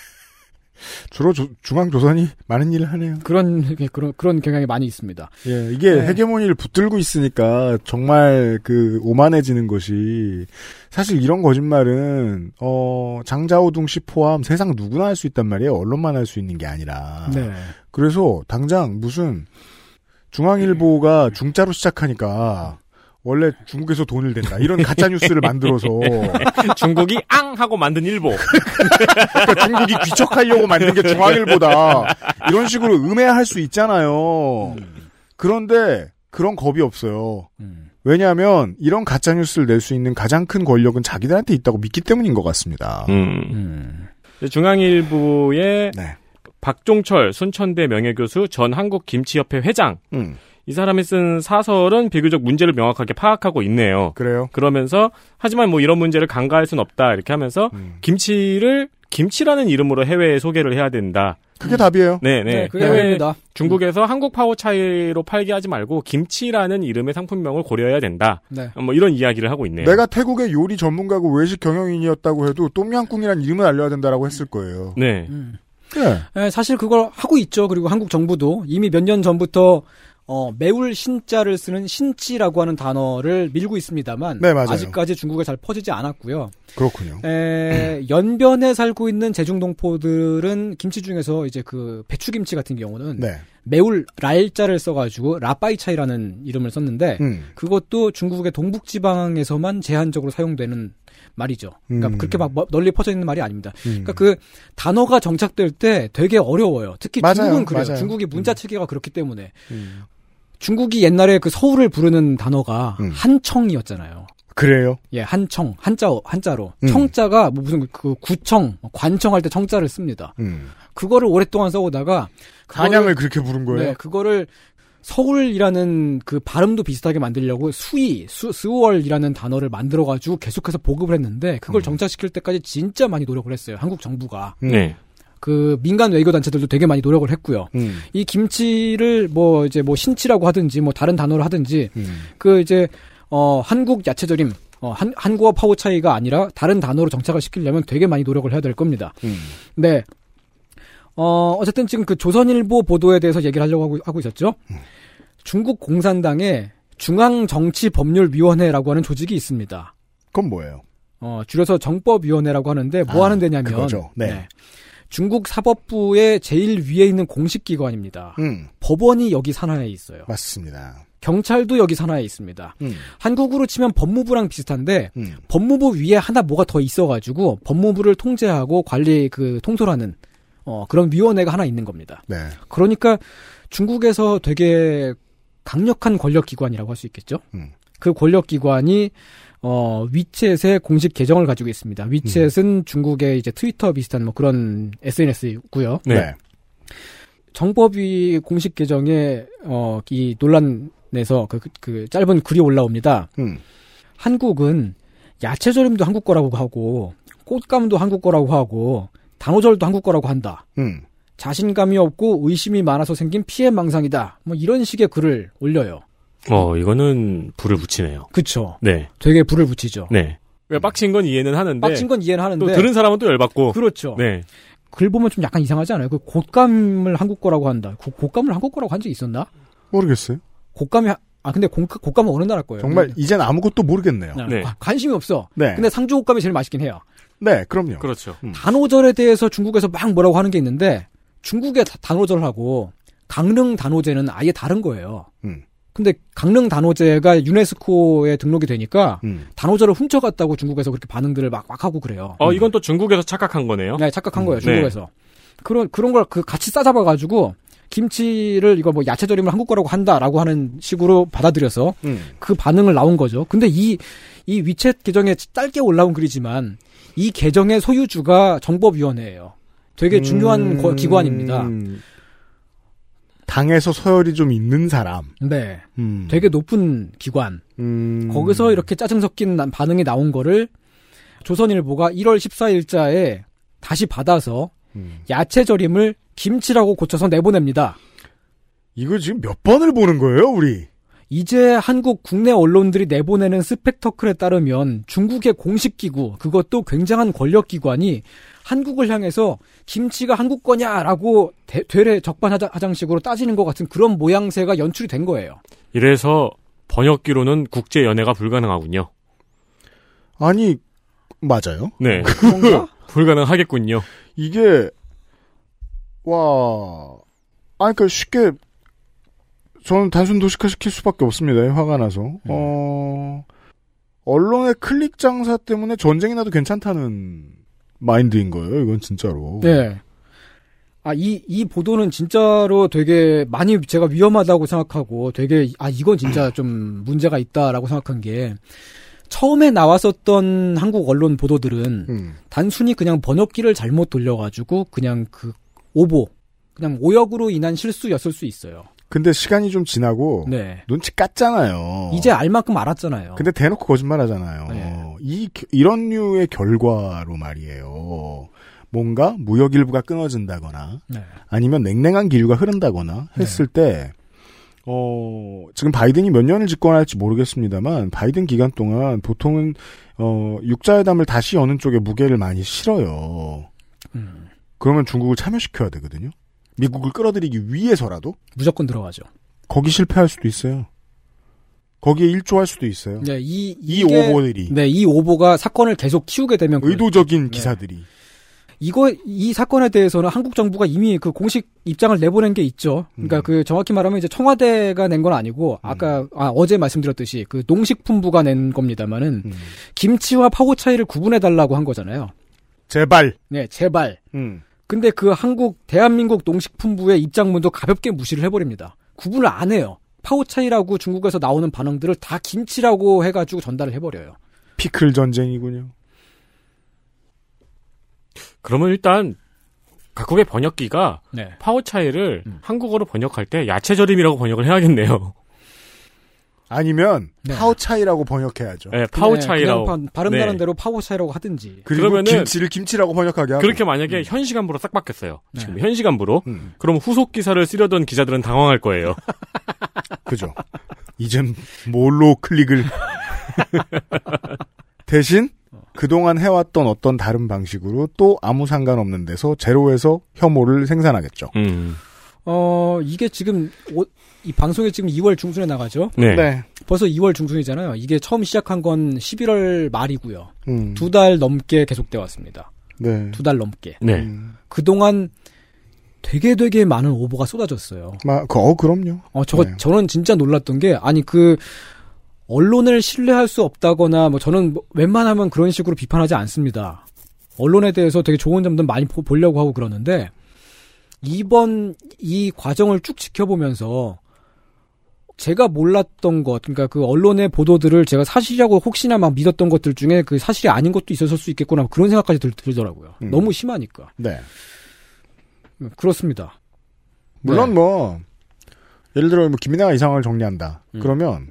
주로 조- 중앙조선이 많은 일을 하네요. 그런 그런 그런 경향이 많이 있습니다. 예, 이게 네. 헤게모니를 붙들고 있으니까 정말 그 오만해지는 것이 사실 이런 거짓말은 어 장자오둥 씨 포함 세상 누구나 할 수 있단 말이에요. 언론만 할 수 있는 게 아니라. 네. 그래서 당장 무슨 중앙일보가 중자로 시작하니까 원래 중국에서 돈을 댄다 이런 가짜 뉴스를 만들어서 중국이 앙 하고 만든 일보. 그러니까 중국이 귀척하려고 만든 게 중앙일보다 이런 식으로 음해할 수 있잖아요. 그런데 그런 겁이 없어요. 음. 왜냐하면 이런 가짜 뉴스를 낼 수 있는 가장 큰 권력은 자기들한테 있다고 믿기 때문인 것 같습니다. 음. 중앙일보의 네. 박종철 순천대 명예교수 전 한국김치협회 회장. 음. 이 사람이 쓴 사설은 비교적 문제를 명확하게 파악하고 있네요. 그래요? 그러면서 하지만 뭐 이런 문제를 간과할 순 없다 이렇게 하면서 음. 김치를 김치라는 이름으로 해외에 소개를 해야 된다. 그게 답이에요. 네, 네. 네, 그게 해외 답입니다. 중국에서 한국 파오차이로 팔게 하지 말고 김치라는 이름의 상품명을 고려해야 된다. 네. 뭐 이런 이야기를 하고 있네요. 내가 태국의 요리 전문가고 외식 경영인이었다고 해도 똠양꿍이라는 이름을 알려야 된다라고 했을 거예요. 네. 음. 네. 예, 사실 그걸 하고 있죠. 그리고 한국 정부도 이미 몇 년 전부터 어, 매울 신자를 쓰는 신치라고 하는 단어를 밀고 있습니다만 네, 맞아요. 아직까지 중국에 잘 퍼지지 않았고요. 그렇군요. 에, 연변에 살고 있는 재중동포들은 김치 중에서 이제 그 배추김치 같은 경우는 네. 매울 랄자를 써가지고 라빠이차이라는 이름을 썼는데 음. 그것도 중국의 동북지방에서만 제한적으로 사용되는 말이죠. 그러니까 음. 그렇게 막 뭐- 널리 퍼져 있는 말이 아닙니다. 음. 그러니까 그 단어가 정착될 때 되게 어려워요. 특히 맞아요. 중국은 그래요. 맞아요. 중국이 문자 체계가 그렇기 때문에 음. 중국이 옛날에 그 서울을 부르는 단어가 음. 한청이었잖아요. 그래요. 예, 한청, 한자, 한자로. 음. 청자가 뭐 무슨 그 구청, 관청 할 때 청자를 씁니다. 음. 그거를 오랫동안 써오다가 한양을 그렇게 부른 거예요. 네, 그거를 서울이라는 그 발음도 비슷하게 만들려고 수이, 수, 스월이라는 단어를 만들어가지고 계속해서 보급을 했는데 그걸 음. 정착시킬 때까지 진짜 많이 노력을 했어요. 한국 정부가. 음. 네. 그 민간 외교 단체들도 되게 많이 노력을 했고요. 음. 이 김치를 뭐 이제 뭐 신치라고 하든지 뭐 다른 단어를 하든지 음. 그 이제 어 한국 야채절임 어, 한, 한국의 파오차이가 아니라 다른 단어로 정착을 시키려면 되게 많이 노력을 해야 될 겁니다. 음. 네. 어, 어쨌든 지금 그 조선일보 보도에 대해서 얘기를 하려고 하고, 하고 있었죠. 중국 공산당에 중앙정치법률위원회라고 하는 조직이 있습니다. 그건 뭐예요? 어, 줄여서 정법위원회라고 하는데 뭐 아, 하는 데냐면 그거죠. 네. 중국 사법부의 제일 위에 있는 공식 기관입니다. 음. 법원이 여기 산하에 있어요. 맞습니다. 경찰도 여기 산하에 있습니다. 음. 한국으로 치면 법무부랑 비슷한데 음. 법무부 위에 하나 뭐가 더 있어가지고 법무부를 통제하고 관리 그 통솔하는 어, 그런 위원회가 하나 있는 겁니다. 네. 그러니까 중국에서 되게 강력한 권력 기관이라고 할 수 있겠죠. 음. 그 권력 기관이 어 위챗의 공식 계정을 가지고 있습니다. 위챗은 중국의 이제 트위터 비슷한 뭐 그런 SNS고요. 네. 네. 정법위 공식 계정에 어 이 논란에서 그, 그, 그 짧은 글이 올라옵니다. 음. 한국은 야채절임도 한국 거라고 하고 꽃감도 한국 거라고 하고 단오절도 한국 거라고 한다. 음. 자신감이 없고 의심이 많아서 생긴 피해망상이다. 뭐 이런 식의 글을 올려요. 어, 이거는 불을 붙이네요. 그쵸. 네. 되게 불을 붙이죠. 네. 그러니까 빡친 건 이해는 하는데. 빡친 건 이해는 하는데. 또 들은 사람은 또 열받고. 그렇죠. 네. 글 보면 좀 약간 이상하지 않아요? 그 곶감을 한국 거라고 한다. 고- 곶감을 한국 거라고 한 적이 있었나? 모르겠어요. 곶감이, 하- 아, 근데 곶, 곶감은 어느 나라 거예요? 정말 이젠 아무것도 모르겠네요. 네. 네. 관- 관심이 없어. 네. 근데 상주 곶감이 제일 맛있긴 해요. 네, 그럼요. 그렇죠. 음. 단오절에 대해서 중국에서 막 뭐라고 하는 게 있는데 중국의 다- 단오절하고 강릉 단오제는 아예 다른 거예요. 음. 근데 강릉 단오제가 유네스코에 등록이 되니까 음. 단오절을 훔쳐갔다고 중국에서 그렇게 반응들을 막, 막 하고 그래요. 어, 이건 또 중국에서 착각한 거네요. 네, 착각한 거예요, 네. 중국에서. 그런, 그런 걸 그 같이 싸잡아 가지고, 김치를 이거 뭐 야채 절임을 한국 거라고 한다라고 하는 식으로 받아들여서 음. 그 반응을 나온 거죠. 근데 이, 이 위챗 계정에 짧게 올라온 글이지만, 이 계정의 소유주가 정법위원회예요. 되게 중요한 음. 거- 기관입니다. 당에서 서열이 좀 있는 사람. 네. 음. 되게 높은 기관. 음. 거기서 이렇게 짜증 섞인 난- 반응이 나온 거를 조선일보가 1월 14일자에 다시 받아서 음. 야채 절임을 김치라고 고쳐서 내보냅니다. 이거 지금 몇 번을 보는 거예요, 우리? 이제 한국 국내 언론들이 내보내는 스펙터클에 따르면 중국의 공식 기구, 그것도 굉장한 권력 기관이 한국을 향해서 김치가 한국 거냐라고 대, 되레 적반하장식으로 따지는 것 같은 그런 모양새가 연출이 된 거예요. 이래서 번역기로는 국제 연애가 불가능하군요. 아니, 맞아요. 네. 그런가? 불가능하겠군요. 이게, 와, 아니, 그니까 쉽게, 저는 단순 도식화 시킬 수밖에 없습니다. 화가 나서. 어, 언론의 클릭 장사 때문에 전쟁이 나도 괜찮다는 마인드인 거예요. 이건 진짜로. 네. 아, 이, 이 보도는 진짜로 되게 많이 제가 위험하다고 생각하고 되게, 아, 이건 진짜 좀 문제가 있다라고 생각한 게, 처음에 나왔었던 한국 언론 보도들은 음. 단순히 그냥 번역기를 잘못 돌려가지고 그냥 그 오보, 그냥 오역으로 인한 실수였을 수 있어요. 근데 시간이 좀 지나고, 네. 눈치 깠잖아요. 이제 알 만큼 알았잖아요. 근데 대놓고 거짓말 하잖아요. 네. 이, 이런 류의 결과로 말이에요. 뭔가 무역 일부가 끊어진다거나, 네. 아니면 냉랭한 기류가 흐른다거나 했을 때, 어, 지금 바이든이 몇 년을 집권할지 모르겠습니다만, 바이든 기간 동안 보통은, 어, 육자회담을 다시 여는 쪽에 무게를 많이 실어요. 음, 그러면 중국을 참여시켜야 되거든요. 미국을 끌어들이기 위해서라도. 무조건 들어가죠. 거기 실패할 수도 있어요. 거기에 일조할 수도 있어요. 네, 이, 이 이게- 오보들이. 네, 이 오보가 사건을 계속 키우게 되면. 의도적인 네. 기사들이. 이거 이 사건에 대해서는 한국 정부가 이미 그 공식 입장을 내보낸 게 있죠. 그러니까 음. 그 정확히 말하면 이제 청와대가 낸 건 아니고 아까 아, 어제 말씀드렸듯이 그 농식품부가 낸 겁니다만은 음. 김치와 파고 차이를 구분해 달라고 한 거잖아요. 제발. 네, 제발. 음. 근데 그 한국 대한민국 농식품부의 입장문도 가볍게 무시를 해버립니다. 구분을 안 해요. 파오차이라고 중국에서 나오는 반응들을 다 김치라고 해가지고 전달을 해버려요. 피클 전쟁이군요. 그러면 일단 각국의 번역기가 네. 파워차이를 한국어로 번역할 때 야채절임이라고 번역을 해야겠네요. 아니면 네. 파오차이라고 번역해야죠. 네, 파워차이라고. 그냥 바- 발음 네. 나는 대로 파오차이라고 하든지. 그러면은- 김치를 김치라고 번역하게 하고. 그렇게 만약에 현 시간부로 싹 바뀌었어요. 네. 지금 현 시간부로. 음, 그럼 후속 기사를 쓰려던 기자들은 당황할 거예요. 그죠. 이젠 뭘로 클릭을. 대신 그동안 해왔던 어떤 다른 방식으로 또 아무 상관없는 데서 제로에서 혐오를 생산하겠죠. 음. 어 이게 지금 오- 이 방송이 지금 2월 중순에 나가죠. 네. 벌써 2월 중순이잖아요. 이게 처음 시작한 건 11월 말이고요. 음, 두달 넘게 계속돼 왔습니다. 네. 두 달 넘게. 네. 음, 그동안 되게 되게 많은 오보가 쏟아졌어요. 마, 그, 어, 그럼요. 어, 저거, 네. 저는 진짜 놀랐던 게, 아니, 그, 언론을 신뢰할 수 없다거나, 뭐, 저는 뭐 웬만하면 그런 식으로 비판하지 않습니다. 언론에 대해서 되게 좋은 점도 많이 보, 보려고 하고 그러는데, 이번 이 과정을 쭉 지켜보면서, 제가 몰랐던 것, 그러니까 그 언론의 보도들을 제가 사실이라고 혹시나 막 믿었던 것들 중에 그 사실이 아닌 것도 있었을 수 있겠구나, 그런 생각까지 들, 들더라고요. 음. 너무 심하니까. 네. 음, 그렇습니다. 물론 네. 뭐 예를 들어 뭐 김이나가 이상을 정리한다. 음. 그러면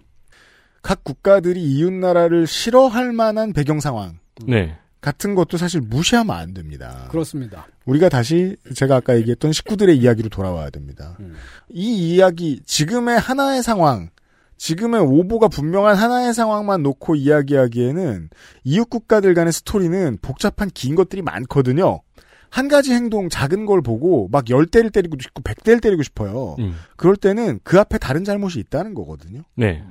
각 국가들이 이웃 나라를 싫어할 만한 배경 상황 네. 같은 것도 사실 무시하면 안 됩니다. 그렇습니다. 우리가 다시 제가 아까 얘기했던 식구들의 이야기로 돌아와야 됩니다. 음. 이 이야기 지금의 하나의 상황 지금의 오보가 분명한 하나의 상황만 놓고 이야기하기에는 이웃 국가들 간의 스토리는 복잡한 긴 것들이 많거든요. 한 가지 행동 작은 걸 보고 막 열 대를 때리고 싶고 백 대를 때리고 싶어요. 음. 그럴 때는 그 앞에 다른 잘못이 있다는 거거든요. 네.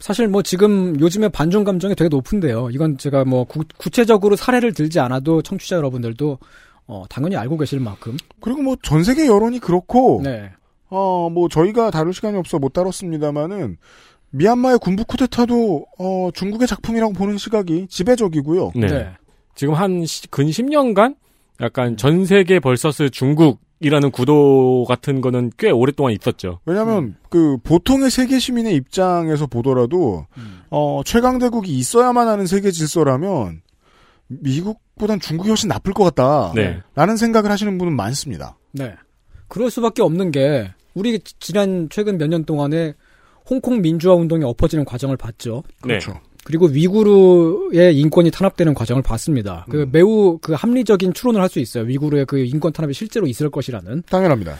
사실 뭐 지금 요즘에 반중 감정이 되게 높은데요. 이건 제가 뭐 구, 체적으로 사례를 들지 않아도 청취자 여러분들도 어, 당연히 알고 계실 만큼. 그리고 뭐 전 세계 여론이 그렇고 네. 어 뭐 저희가 다룰 시간이 없어 못 다뤘습니다만은 미얀마의 군부 쿠데타도 어 중국의 작품이라고 보는 시각이 지배적이고요. 네. 네. 지금 한 근 10년간 약간 전 세계 벌서스 중국 이라는 구도 같은 거는 꽤 오랫동안 있었죠. 왜냐하면 그 보통의 세계 시민의 입장에서 보더라도 어 최강대국이 있어야만 하는 세계 질서라면 미국보단 중국이 훨씬 나쁠 것 같다. 네. 라는 생각을 하시는 분은 많습니다. 네. 그럴 수밖에 없는 게 우리 지난 최근 몇 년 동안에 홍콩 민주화 운동이 엎어지는 과정을 봤죠. 그렇죠. 그리고 위구르의 인권이 탄압되는 과정을 봤습니다. 그 음. 매우 그 합리적인 추론을 할 수 있어요. 위구르의 그 인권 탄압이 실제로 있을 것이라는. 당연합니다.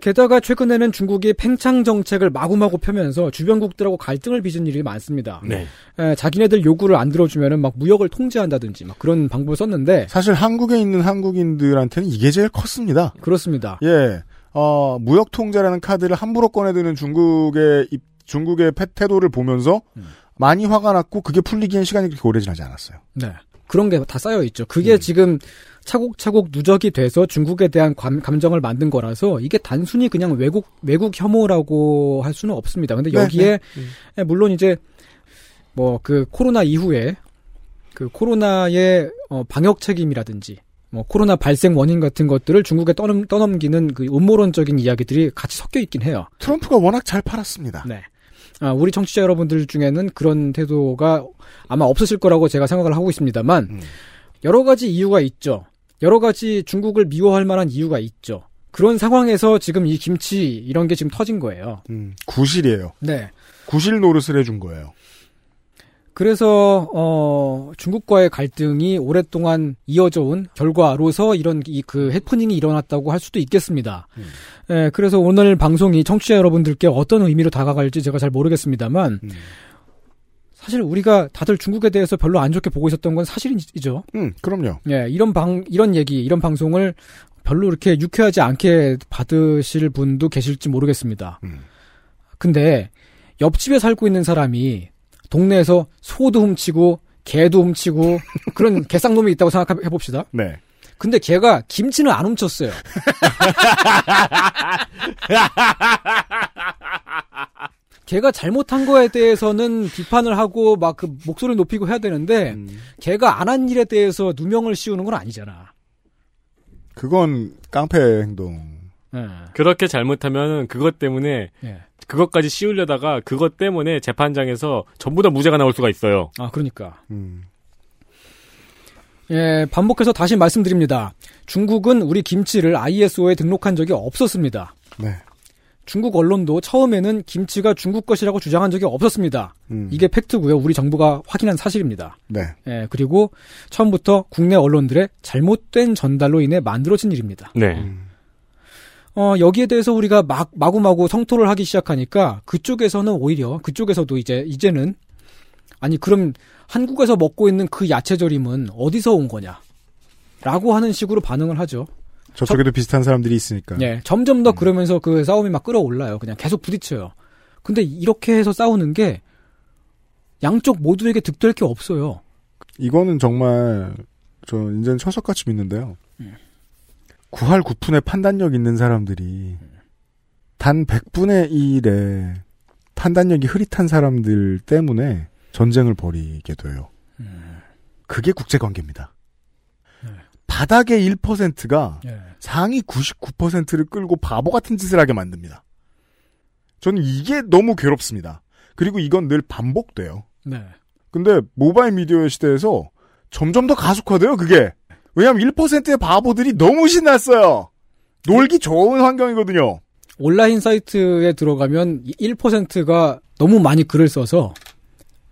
게다가 최근에는 중국이 팽창 정책을 마구마구 펴면서 주변국들하고 갈등을 빚은 일이 많습니다. 네. 에, 자기네들 요구를 안 들어주면은 막 무역을 통제한다든지 막 그런 방법을 썼는데 사실 한국에 있는 한국인들한테는 이게 제일 컸습니다. 그렇습니다. 예, 어, 무역 통제라는 카드를 함부로 꺼내드는 중국의 입- 중국의 패- 태도를 보면서 음. 많이 화가 났고 그게 풀리기엔 시간이 그렇게 오래 지나지 않았어요. 네. 그런 게 다 쌓여 있죠. 그게 지금 차곡차곡 누적이 돼서 중국에 대한 감, 감정을 만든 거라서 이게 단순히 그냥 외국 외국 혐오라고 할 수는 없습니다. 근데 네, 여기에 네. 예, 물론 이제 뭐 그 코로나 이후에 그 코로나의 어, 방역 책임이라든지 뭐 코로나 발생 원인 같은 것들을 중국에 떠넘, 떠넘기는 그 음모론적인 이야기들이 같이 섞여 있긴 해요. 트럼프가 워낙 잘 팔았습니다. 네. 아, 우리 청취자 여러분들 중에는 그런 태도가 아마 없으실 거라고 제가 생각을 하고 있습니다만 음. 여러 가지 이유가 있죠. 여러 가지 중국을 미워할 만한 이유가 있죠. 그런 상황에서 지금 이 김치 이런 게 지금 터진 거예요. 음, 구실이에요. 네. 구실 노릇을 해준 거예요. 그래서 어 중국과의 갈등이 오랫동안 이어져 온 결과로서 이런 이 그 해프닝이 일어났다고 할 수도 있겠습니다. 음. 예, 그래서 오늘 방송이 청취자 여러분들께 어떤 의미로 다가갈지 제가 잘 모르겠습니다만 음. 사실 우리가 다들 중국에 대해서 별로 안 좋게 보고 있었던 건 사실이죠. 음, 그럼요. 예, 이런 방 이런 얘기, 이런 방송을 별로 이렇게 유쾌하지 않게 받으실 분도 계실지 모르겠습니다. 음. 근데 옆집에 살고 있는 사람이 동네에서 소도 훔치고 개도 훔치고 그런 개쌍놈이 있다고 생각해 봅시다. 네. 근데 걔가 김치는 안 훔쳤어요. 걔가 잘못한 거에 대해서는 비판을 하고 막 그 목소리를 높이고 해야 되는데 음. 걔가 안 한 일에 대해서 누명을 씌우는 건 아니잖아. 그건 깡패 행동. 예. 그렇게 잘못하면 그것 때문에 예. 그것까지 씌우려다가 그것 때문에 재판장에서 전부 다 무죄가 나올 수가 있어요. 아, 그러니까. 음. 예, 반복해서 다시 말씀드립니다. 중국은 우리 김치를 ISO에 등록한 적이 없었습니다. 네. 중국 언론도 처음에는 김치가 중국 것이라고 주장한 적이 없었습니다. 음. 이게 팩트고요. 우리 정부가 확인한 사실입니다. 네. 예, 그리고 처음부터 국내 언론들의 잘못된 전달로 인해 만들어진 일입니다. 네. 음. 어, 여기에 대해서 우리가 막, 마구마구 성토를 하기 시작하니까 그쪽에서는 오히려, 그쪽에서도 이제, 이제는, 아니, 그럼 한국에서 먹고 있는 그 야채절임은 어디서 온 거냐? 라고 하는 식으로 반응을 하죠. 저쪽에도 비슷한 사람들이 있으니까. 예, 점점 더 그러면서 그 싸움이 막 끌어올라요. 그냥 계속 부딪혀요. 근데 이렇게 해서 싸우는 게 양쪽 모두에게 득될 게 없어요. 이거는 정말 저 이제는 철석같이 믿는데요. 구할 9푼의 판단력 있는 사람들이 단 100분의 1의 판단력이 흐릿한 사람들 때문에 전쟁을 벌이게 돼요. 그게 국제관계입니다. 바닥의 1%가 예. 상위 99%를 끌고 바보 같은 짓을 하게 만듭니다. 저는 이게 너무 괴롭습니다. 그리고 이건 늘 반복돼요. 네. 근데 모바일 미디어의 시대에서 점점 더 가속화돼요, 그게. 왜냐하면 1%의 바보들이 너무 신났어요. 놀기 좋은 환경이거든요. 온라인 사이트에 들어가면 1%가 너무 많이 글을 써서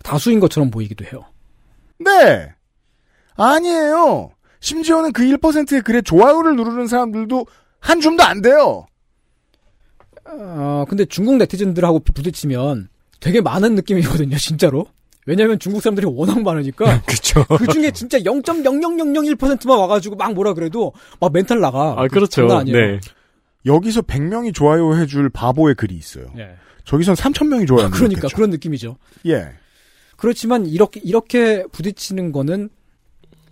다수인 것처럼 보이기도 해요. 네. 아니에요. 심지어는 그 1%의 글에 좋아요를 누르는 사람들도 한 줌도 안 돼요. 어, 근데 중국 네티즌들하고 부딪히면 되게 많은 느낌이거든요, 진짜로. 왜냐면 중국 사람들이 워낙 많으니까. 그쵸. 그 중에 진짜 0.0001%만 와가지고 막 뭐라 그래도 막 멘탈 나가. 아, 그렇죠. 네. 여기서 100명이 좋아요 해줄 바보의 글이 있어요. 예. 저기선 3,000명이 좋아요. 그러니까 그런 느낌이죠. 예. 그렇지만 이렇게 이렇게 부딪히는 거는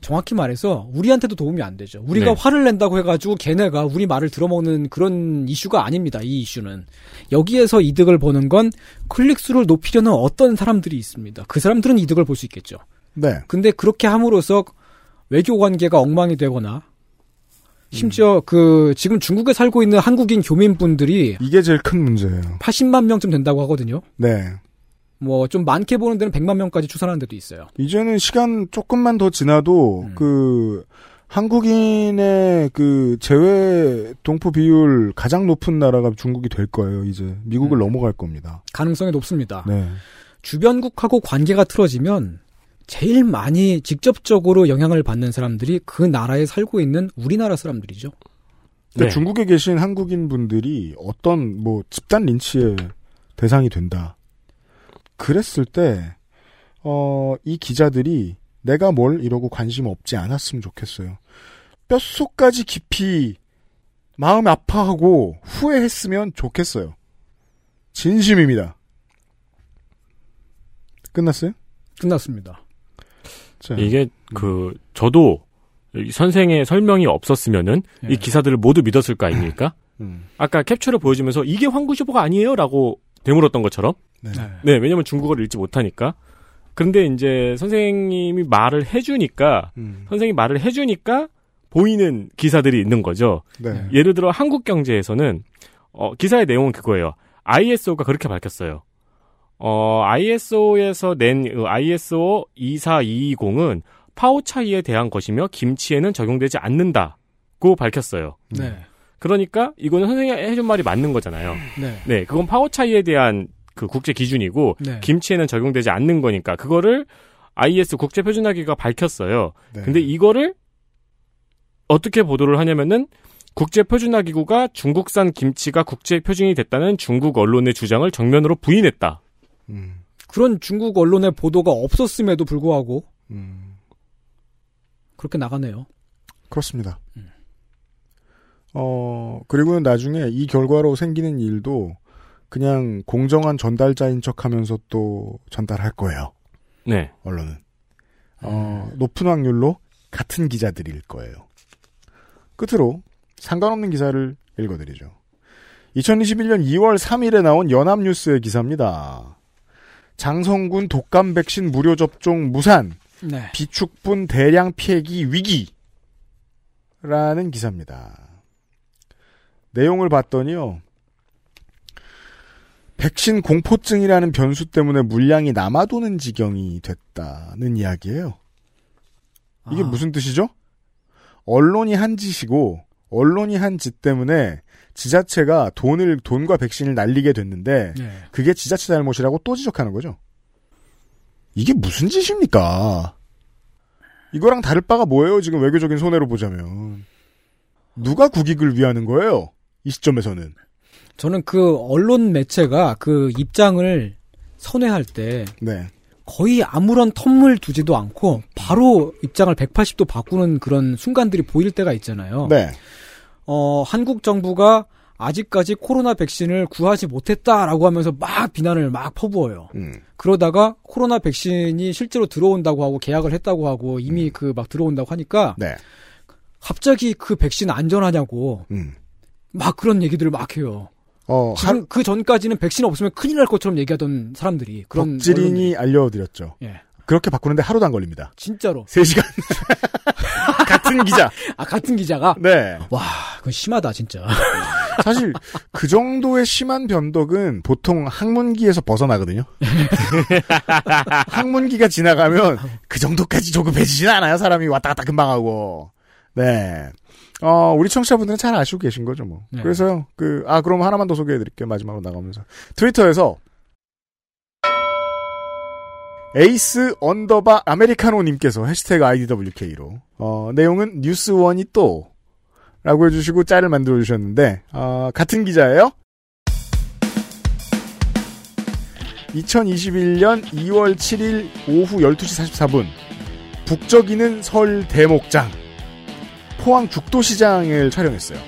정확히 말해서 우리한테도 도움이 안 되죠. 우리가 네. 화를 낸다고 해가지고 걔네가 우리 말을 들어먹는 그런 이슈가 아닙니다. 이 이슈는 여기에서 이득을 보는 건 클릭 수를 높이려는 어떤 사람들이 있습니다. 그 사람들은 이득을 볼 수 있겠죠. 네. 근데 그렇게 함으로써 외교 관계가 엉망이 되거나 심지어 그 지금 중국에 살고 있는 한국인 교민분들이 이게 제일 큰 문제예요. 80만 명쯤 된다고 하거든요. 네. 뭐 좀 많게 보는 데는 100만 명까지 추산하는 데도 있어요. 이제는 시간 조금만 더 지나도 음. 그 한국인의 그 재외 동포 비율 가장 높은 나라가 중국이 될 거예요. 이제 미국을 음. 넘어갈 겁니다. 가능성이 높습니다. 네. 주변국하고 관계가 틀어지면 제일 많이 직접적으로 영향을 받는 사람들이 그 나라에 살고 있는 우리나라 사람들이죠. 그러니까 네. 중국에 계신 한국인 분들이 어떤 뭐 집단 린치의 대상이 된다. 그랬을 때, 어, 이 기자들이 내가 뭘 이러고 관심 없지 않았으면 좋겠어요. 뼛속까지 깊이 마음 아파하고 후회했으면 좋겠어요. 진심입니다. 끝났어요? 끝났습니다. 자, 이게 그 저도 이 선생의 설명이 없었으면은 예. 이 기사들을 모두 믿었을 거 아닙니까? 음, 아까 캡처를 보여주면서 이게 황구쇼보가 아니에요라고 되물었던 것처럼. 네. 네, 왜냐면 중국어를 읽지 못하니까. 그런데 이제 선생님이 말을 해주니까 음, 선생님이 말을 해주니까 보이는 기사들이 있는 거죠. 네. 예를 들어 한국경제에서는 어, 기사의 내용은 그거예요. ISO가 그렇게 밝혔어요. 어, ISO에서 낸 어, ISO 24220은 파워 차이에 대한 것이며 김치에는 적용되지 않는다고 밝혔어요. 네. 그러니까 이거는 선생님이 해준 말이 맞는 거잖아요. 네. 네, 그건 파워 차이에 대한 그 국제 기준이고 네. 김치에는 적용되지 않는 거니까 그거를 IS 국제 표준화기가 밝혔어요. 네. 근데 이거를 어떻게 보도를 하냐면은 국제 표준화 기구가 중국산 김치가 국제 표준이 됐다는 중국 언론의 주장을 정면으로 부인했다. 음, 그런 중국 언론의 보도가 없었음에도 불구하고 음, 그렇게 나가네요. 그렇습니다. 어, 그리고는 나중에 이 결과로 생기는 일도 그냥 공정한 전달자인 척하면서 또 전달할 거예요. 네. 언론은 어, 높은 확률로 같은 기자들일 거예요. 끝으로 상관없는 기사를 읽어드리죠. 2021년 2월 3일에 나온 연합뉴스의 기사입니다. 장성군 독감 백신 무료 접종 무산, 네. 비축분 대량 폐기 위기. 라는 기사입니다. 내용을 봤더니요. 백신 공포증이라는 변수 때문에 물량이 남아도는 지경이 됐다는 이야기예요. 이게 아. 무슨 뜻이죠? 언론이 한 짓이고 언론이 한 짓 때문에 지자체가 돈을 돈과 백신을 날리게 됐는데 네. 그게 지자체 잘못이라고 또 지적하는 거죠. 이게 무슨 짓입니까? 이거랑 다를 바가 뭐예요? 지금 외교적인 손해로 보자면 누가 국익을 위하는 거예요? 이 시점에서는 저는 그 언론 매체가 그 입장을 선회할 때 네. 거의 아무런 텀을 두지도 않고 바로 입장을 180도 바꾸는 그런 순간들이 보일 때가 있잖아요. 네. 어, 한국 정부가 아직까지 코로나 백신을 구하지 못했다라고 하면서 막 비난을 막 퍼부어요. 음. 그러다가 코로나 백신이 실제로 들어온다고 하고 계약을 했다고 하고 이미 그막 들어온다고 하니까 네. 갑자기 그 백신 안전하냐고 음. 막 그런 얘기들을 막 해요. 어, 지금 그 전까지는 백신 없으면 큰일 날 것처럼 얘기하던 사람들이 그런 덕질인이 알려드렸죠. 예. 그렇게 바꾸는데 하루도 안 걸립니다. 진짜로 3시간. 같은 기자. 아 같은 기자가 네. 와 그건 심하다 진짜. 사실 그 정도의 심한 변덕은 보통 학문기에서 벗어나거든요. 학문기가 지나가면 그 정도까지 조급해지진 않아요. 사람이 왔다 갔다 금방 하고. 네. 어, 우리 청취자분들은 잘 아시고 계신 거죠, 뭐. 네. 그래서요, 그, 아, 그럼 하나만 더 소개해 드릴게요. 마지막으로 나가면서. 트위터에서 에이스 언더바 아메리카노님께서 해시태그 IDWK로, 어, 내용은 뉴스원이 또, 라고 해주시고 짤을 만들어 주셨는데, 어, 같은 기자예요? 2021년 2월 7일 오후 12시 44분, 북적이는 설 대목장, 포항 죽도시장을 촬영했어요.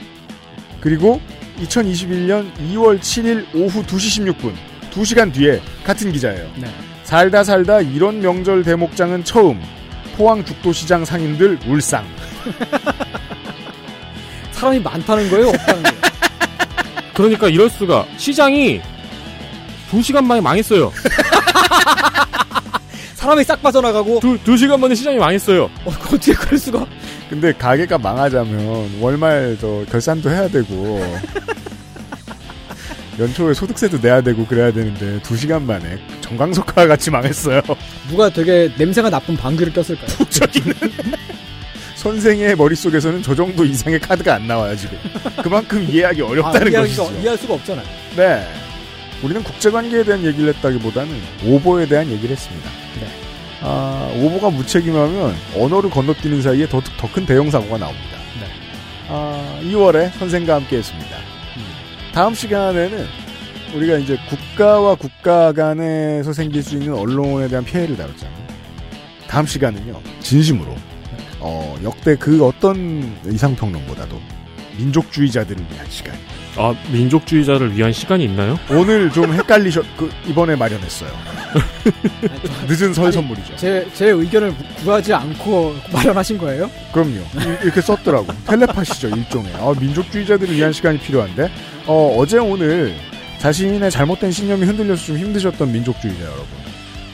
그리고 2021년 2월 7일 오후 2시 16분, 2시간 뒤에 같은 기자예요. 네. 살다 살다 이런 명절 대목장은 처음. 포항 죽도시장 상인들 울상. 사람이 많다는 거예요, 없다는 거예요. 그러니까 이럴 수가 시장이 2시간 만에 망했어요. 사람이 싹 빠져나가고 두, 두 시간 만에 시장이 망했어요. 어, 어떻게 그럴 수가? 근데 가게가 망하자면 월말 저 결산도 해야 되고 연초에 소득세도 내야 되고 그래야 되는데 2시간 만에 정광석화 같이 망했어요. 누가 되게 냄새가 나쁜 방귀를 꼈을까요? 저기는 선생의 머릿속에서는 저 정도 이상의 카드가 안 나와요, 지금. 그만큼 이해하기 어렵다는 아, 이해하기가- 것이죠. 이해할 수가 없잖아요. 네. 우리는 국제관계에 대한 얘기를 했다기보다는 오보에 대한 얘기를 했습니다. 네. 아, 오보가 무책임하면 언어를 건너뛰는 사이에 더 큰 대형 사고가 나옵니다. 네. 아, 2월에 선생과 함께 했습니다. 다음 시간에는 우리가 이제 국가와 국가 간에서 생길 수 있는 언론에 대한 피해를 다뤘잖아요. 다음 시간은요, 진심으로, 어, 역대 그 어떤 이상평론보다도 민족주의자들을 위한 시간. 아, 민족주의자를 위한 시간이 있나요? 오늘 좀 헷갈리셨, 그, 이번에 마련했어요. 늦은 설 선물이죠. 제, 제 의견을 구하지 않고 마련하신 거예요? 그럼요. 이- 이렇게 썼더라고. 텔레파시죠, 일종의. 어, 민족주의자들을 위한 시간이 필요한데, 어, 어제 오늘 자신의 잘못된 신념이 흔들려서 좀 힘드셨던 민족주의자 여러분.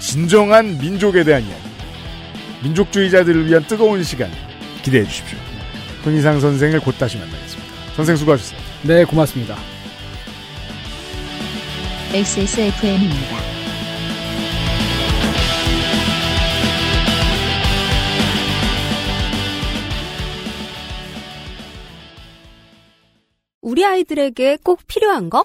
진정한 민족에 대한 이야기. 민족주의자들을 위한 뜨거운 시간 기대해 주십시오. 손희상 선생을 곧 다시 만나겠습니다. 선생 수고하셨어요. 네, 고맙습니다. XSFM입니다. 우리 아이들에게 꼭 필요한 거?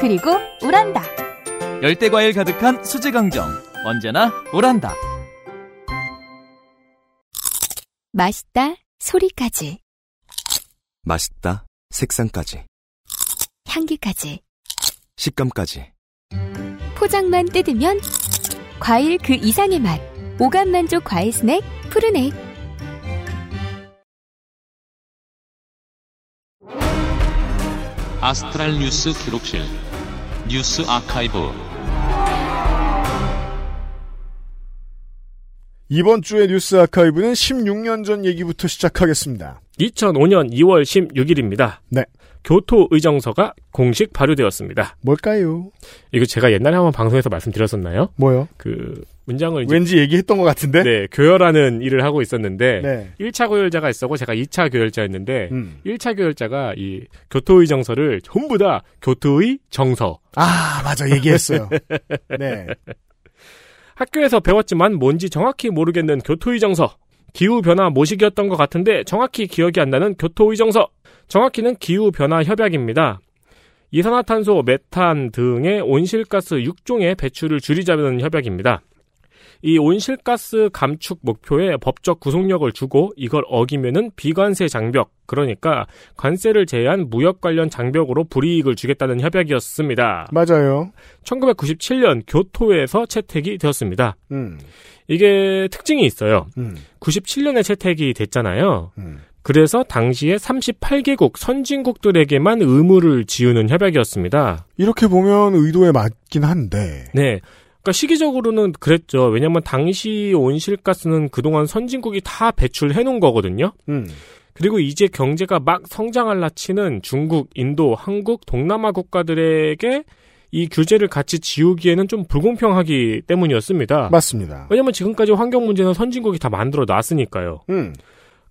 그리고 우란다. 열대 과일 가득한 수제 강정. 언제나 우란다. 맛있다 소리까지 맛있다. 색상까지. 향기까지 식감까지. 포장만 뜯으면 과일 그 이상의 맛 오감 만족 과일 스낵 푸르넥 아스트랄 뉴스 기록실 뉴스 아카이브 이번 주의 뉴스 아카이브는 16년 전 얘기부터 시작하겠습니다. 2005년 2월 16일입니다. 네. 교토의정서가 공식 발효되었습니다. 뭘까요? 이거 제가 옛날에 한번 방송에서 말씀드렸었나요? 뭐요? 그 문장을 이제 왠지 얘기했던 것 같은데? 네, 교열하는 일을 하고 있었는데 네. 1차 교열자가 있었고 제가 2차 교열자였는데 음. 1차 교열자가 이 교토의 정서를 전부 다 교토의 정서 아, 맞아. 얘기했어요. 네. 학교에서 배웠지만 뭔지 정확히 모르겠는 교토의 정서. 기후 변화 모식이었던 것 같은데 정확히 기억이 안 나는 교토의 정서. 정확히는 기후변화 협약입니다. 이산화탄소, 메탄 등의 온실가스 6종의 배출을 줄이자는 협약입니다. 이 온실가스 감축 목표에 법적 구속력을 주고 이걸 어기면은 비관세 장벽, 그러니까 관세를 제외한 무역 관련 장벽으로 불이익을 주겠다는 협약이었습니다. 맞아요. 1997년 교토에서 채택이 되었습니다. 음. 이게 특징이 있어요. 음. 97년에 채택이 됐잖아요. 음. 그래서 당시에 38개국 선진국들에게만 의무를 지우는 협약이었습니다. 이렇게 보면 의도에 맞긴 한데. 네. 그러니까 시기적으로는 그랬죠. 왜냐하면 당시 온실가스는 그동안 선진국이 다 배출해 놓은 거거든요. 음. 그리고 이제 경제가 막 성장할라 치는 중국, 인도, 한국, 동남아 국가들에게 이 규제를 같이 지우기에는 좀 불공평하기 때문이었습니다. 맞습니다. 왜냐면 지금까지 환경 문제는 선진국이 다 만들어 놨으니까요. 음.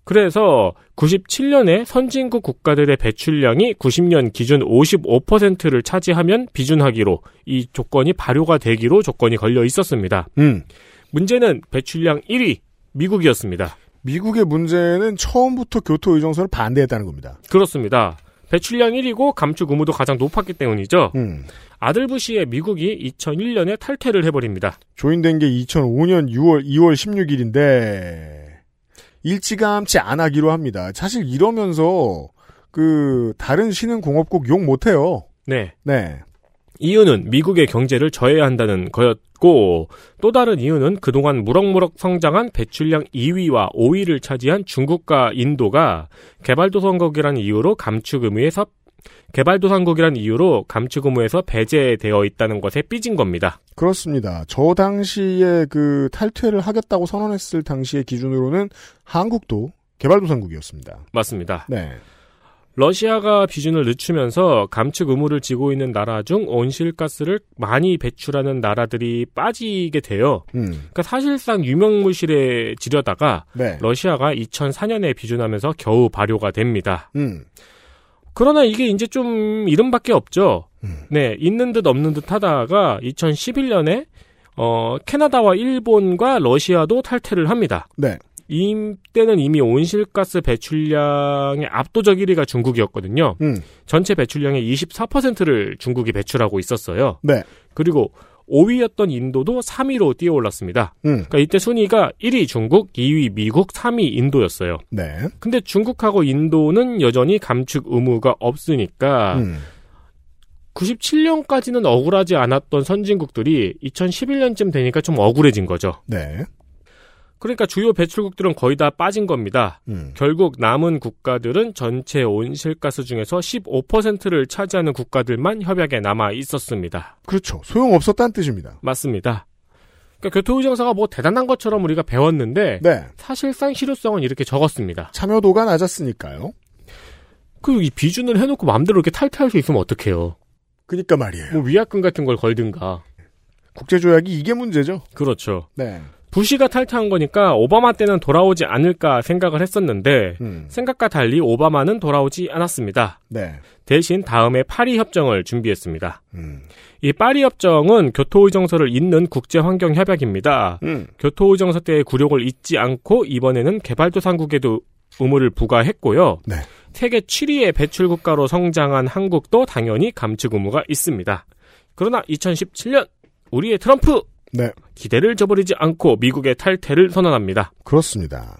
그래서 97년에 선진국 국가들의 배출량이 90년 기준 55%를 차지하면 비준하기로 이 조건이 발효가 되기로 조건이 걸려 있었습니다. 음. 문제는 배출량 1위 미국이었습니다. 미국의 문제는 처음부터 교토 의정서를 반대했다는 겁니다. 그렇습니다. 배출량 1위고 감축 의무도 가장 높았기 때문이죠. 음. 아들 부시의 미국이 2001년에 탈퇴를 해버립니다. 조인된 게 2005년 6월 2월 16일인데 일찌감치 안 하기로 합니다. 사실 이러면서 그 다른 신흥 공업국 욕 못해요. 네. 네. 이유는 미국의 경제를 저해야 한다는 거였고 또 다른 이유는 그동안 무럭무럭 성장한 배출량 2위와 5위를 차지한 중국과 인도가 개발도상국이라는 이유로 감축 의무에서 개발도상국이라는 이유로 감축 의무에서 배제되어 있다는 것에 삐진 겁니다. 그렇습니다. 저 당시에 그 탈퇴를 하겠다고 선언했을 당시의 기준으로는 한국도 개발도상국이었습니다. 맞습니다. 네. 러시아가 비준을 늦추면서 감축 의무를 지고 있는 나라 중 온실가스를 많이 배출하는 나라들이 빠지게 돼요. 음. 그러니까 사실상 유명무실에 지려다가 네. 러시아가 2004년에 비준하면서 겨우 발효가 됩니다. 음. 그러나 이게 이제 좀 이름밖에 없죠. 음. 네, 있는 듯 없는 듯 하다가 2011년에 어, 캐나다와 일본과 러시아도 탈퇴를 합니다. 네. 이때는 이미 온실가스 배출량의 압도적 1위가 중국이었거든요. 음. 전체 배출량의 24%를 중국이 배출하고 있었어요. 네. 그리고 5위였던 인도도 3위로 뛰어올랐습니다. 음. 그러니까 이때 순위가 1위 중국, 2위 미국, 3위 인도였어요. 네. 근데 중국하고 인도는 여전히 감축 의무가 없으니까 음. 97년까지는 억울하지 않았던 선진국들이 2011년쯤 되니까 좀 억울해진 거죠. 네. 그러니까 주요 배출국들은 거의 다 빠진 겁니다. 음. 결국 남은 국가들은 전체 온실가스 중에서 15%를 차지하는 국가들만 협약에 남아 있었습니다. 그렇죠. 소용없었다는 뜻입니다. 맞습니다. 그러니까 교토의정서가 뭐 대단한 것처럼 우리가 배웠는데 네. 사실상 실효성은 이렇게 적었습니다. 참여도가 낮았으니까요. 그리고 이 비준을 해놓고 마음대로 이렇게 탈퇴할 수 있으면 어떡해요. 그니까 말이에요. 뭐 위약금 같은 걸 걸든가. 국제조약이 이게 문제죠. 그렇죠. 네. 부시가 탈퇴한 거니까 오바마 때는 돌아오지 않을까 생각을 했었는데 음. 생각과 달리 오바마는 돌아오지 않았습니다. 네. 대신 다음에 파리 협정을 준비했습니다. 음. 이 파리 협정은 교토의정서를 잇는 국제 환경 협약입니다. 음. 교토의정서 때의 굴욕을 잊지 않고 이번에는 개발도상국에도 의무를 부과했고요. 네. 세계 7위의 배출 국가로 성장한 한국도 당연히 감축 의무가 있습니다. 그러나 2017년 우리의 트럼프 네. 기대를 저버리지 않고 미국의 탈퇴를 선언합니다. 그렇습니다.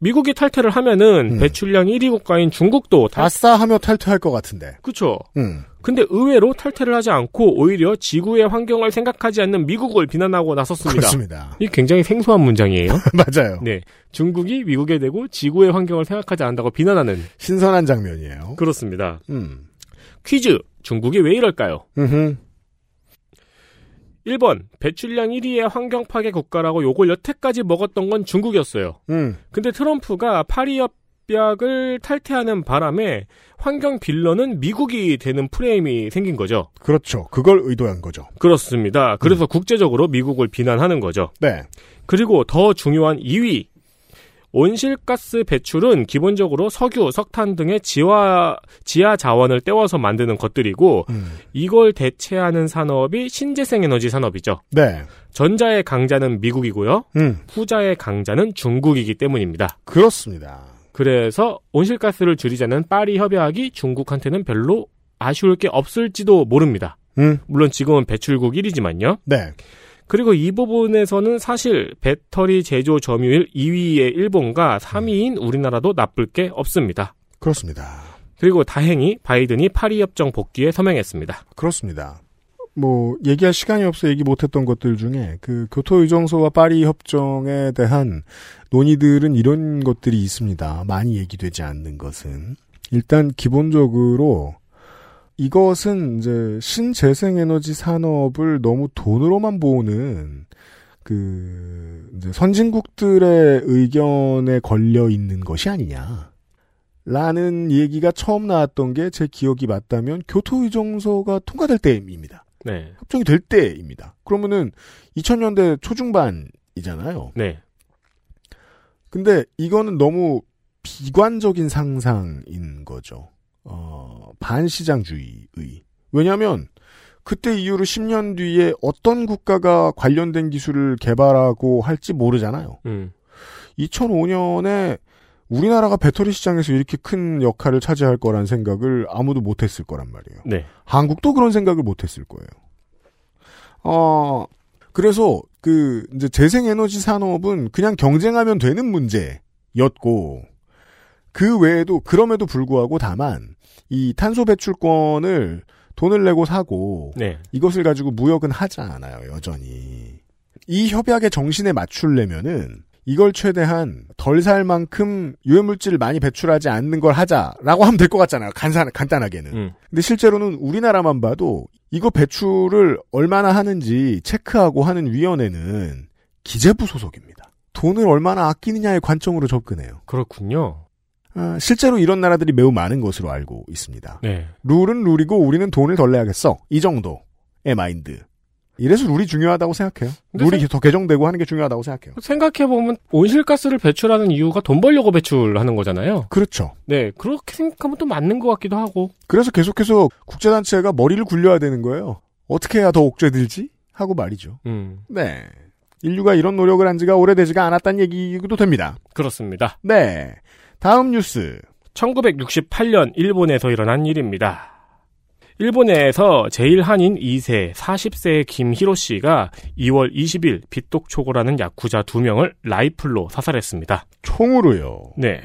미국이 탈퇴를 하면은 음. 배출량 1위 국가인 중국도 탈... 아싸 하며 탈퇴할 것 같은데. 그쵸. 음. 근데 의외로 탈퇴를 하지 않고 오히려 지구의 환경을 생각하지 않는 미국을 비난하고 나섰습니다. 그렇습니다. 이 굉장히 생소한 문장이에요. 맞아요. 네. 중국이 미국에 대고 지구의 환경을 생각하지 않는다고 비난하는. 신선한 장면이에요. 그렇습니다. 음. 퀴즈. 중국이 왜 이럴까요? 음흠. 1번. 배출량 1위의 환경 파괴 국가라고 욕을 여태까지 먹었던 건 중국이었어요. 음. 근데 트럼프가 파리 협약을 탈퇴하는 바람에 환경 빌런은 미국이 되는 프레임이 생긴 거죠. 그렇죠. 그걸 의도한 거죠. 그렇습니다. 그래서 국제적으로 미국을 비난하는 거죠. 네. 그리고 더 중요한 2위. 온실가스 배출은 기본적으로 석유, 석탄 등의 지하, 지하 자원을 떼워서 만드는 것들이고, 음. 이걸 대체하는 산업이 신재생 에너지 산업이죠. 네. 전자의 강자는 미국이고요. 음. 후자의 강자는 중국이기 때문입니다. 그렇습니다. 그래서 온실가스를 줄이자는 파리 협약이 중국한테는 별로 아쉬울 게 없을지도 모릅니다. 음. 물론 지금은 배출국 1위지만요. 네. 그리고 이 부분에서는 사실 배터리 제조 점유율 2위의 일본과 3위인 우리나라도 나쁠 게 없습니다. 그렇습니다. 그리고 다행히 바이든이 파리 협정 복귀에 서명했습니다. 그렇습니다. 뭐 얘기할 시간이 없어 얘기 못했던 것들 중에 그 교토 의정서와 파리 협정에 대한 논의들은 이런 것들이 있습니다. 많이 얘기되지 않는 것은 일단 기본적으로 이것은 이제 신재생에너지 산업을 너무 돈으로만 보는 그 이제 선진국들의 의견에 걸려 있는 것이 아니냐. 라는 얘기가 처음 나왔던 게 제 기억이 맞다면 교토의정서가 통과될 때입니다. 네. 협정이 될 때입니다. 그러면은 2000년대 초중반이잖아요. 네. 근데 이거는 너무 비관적인 상상인 거죠. 어, 반시장주의의. 왜냐하면 그때 이후로 10년 뒤에 어떤 국가가 관련된 기술을 개발하고 할지 모르잖아요. 음. 2005년에 우리나라가 배터리 시장에서 이렇게 큰 역할을 차지할 거란 생각을 아무도 못했을 거란 말이에요. 네. 한국도 그런 생각을 못했을 거예요. 어, 그래서 그 이제 재생에너지 산업은 그냥 경쟁하면 되는 문제였고 그 외에도 그럼에도 불구하고 다만 이 탄소 배출권을 돈을 내고 사고 네. 이것을 가지고 무역은 하지 않아요 여전히 이 협약의 정신에 맞추려면은 이걸 최대한 덜 살 만큼 유해물질을 많이 배출하지 않는 걸 하자라고 하면 될 것 같잖아요 간단, 간단하게는 음. 근데 실제로는 우리나라만 봐도 이거 배출을 얼마나 하는지 체크하고 하는 위원회는 기재부 소속입니다 돈을 얼마나 아끼느냐의 관점으로 접근해요 그렇군요. 아, 실제로 이런 나라들이 매우 많은 것으로 알고 있습니다. 네. 룰은 룰이고 우리는 돈을 덜 내야겠어. 이 정도의 마인드. 이래서 룰이 중요하다고 생각해요. 룰이 생- 더 개정되고 하는 게 중요하다고 생각해요. 생각해보면 온실가스를 배출하는 이유가 돈 벌려고 배출하는 거잖아요. 그렇죠. 네. 그렇게 생각하면 또 맞는 것 같기도 하고. 그래서 계속해서 국제단체가 머리를 굴려야 되는 거예요. 어떻게 해야 더 옥죄들지? 하고 말이죠. 음. 네. 인류가 이런 노력을 한 지가 오래되지가 않았다는 얘기도 됩니다. 그렇습니다. 네. 다음 뉴스. 1968년 일본에서 일어난 일입니다. 일본에서 제일 한인 2세 40세의 김히로 씨가 2월 20일 빗독초고라는 야쿠자 2명을 라이플로 사살했습니다. 총으로요. 네.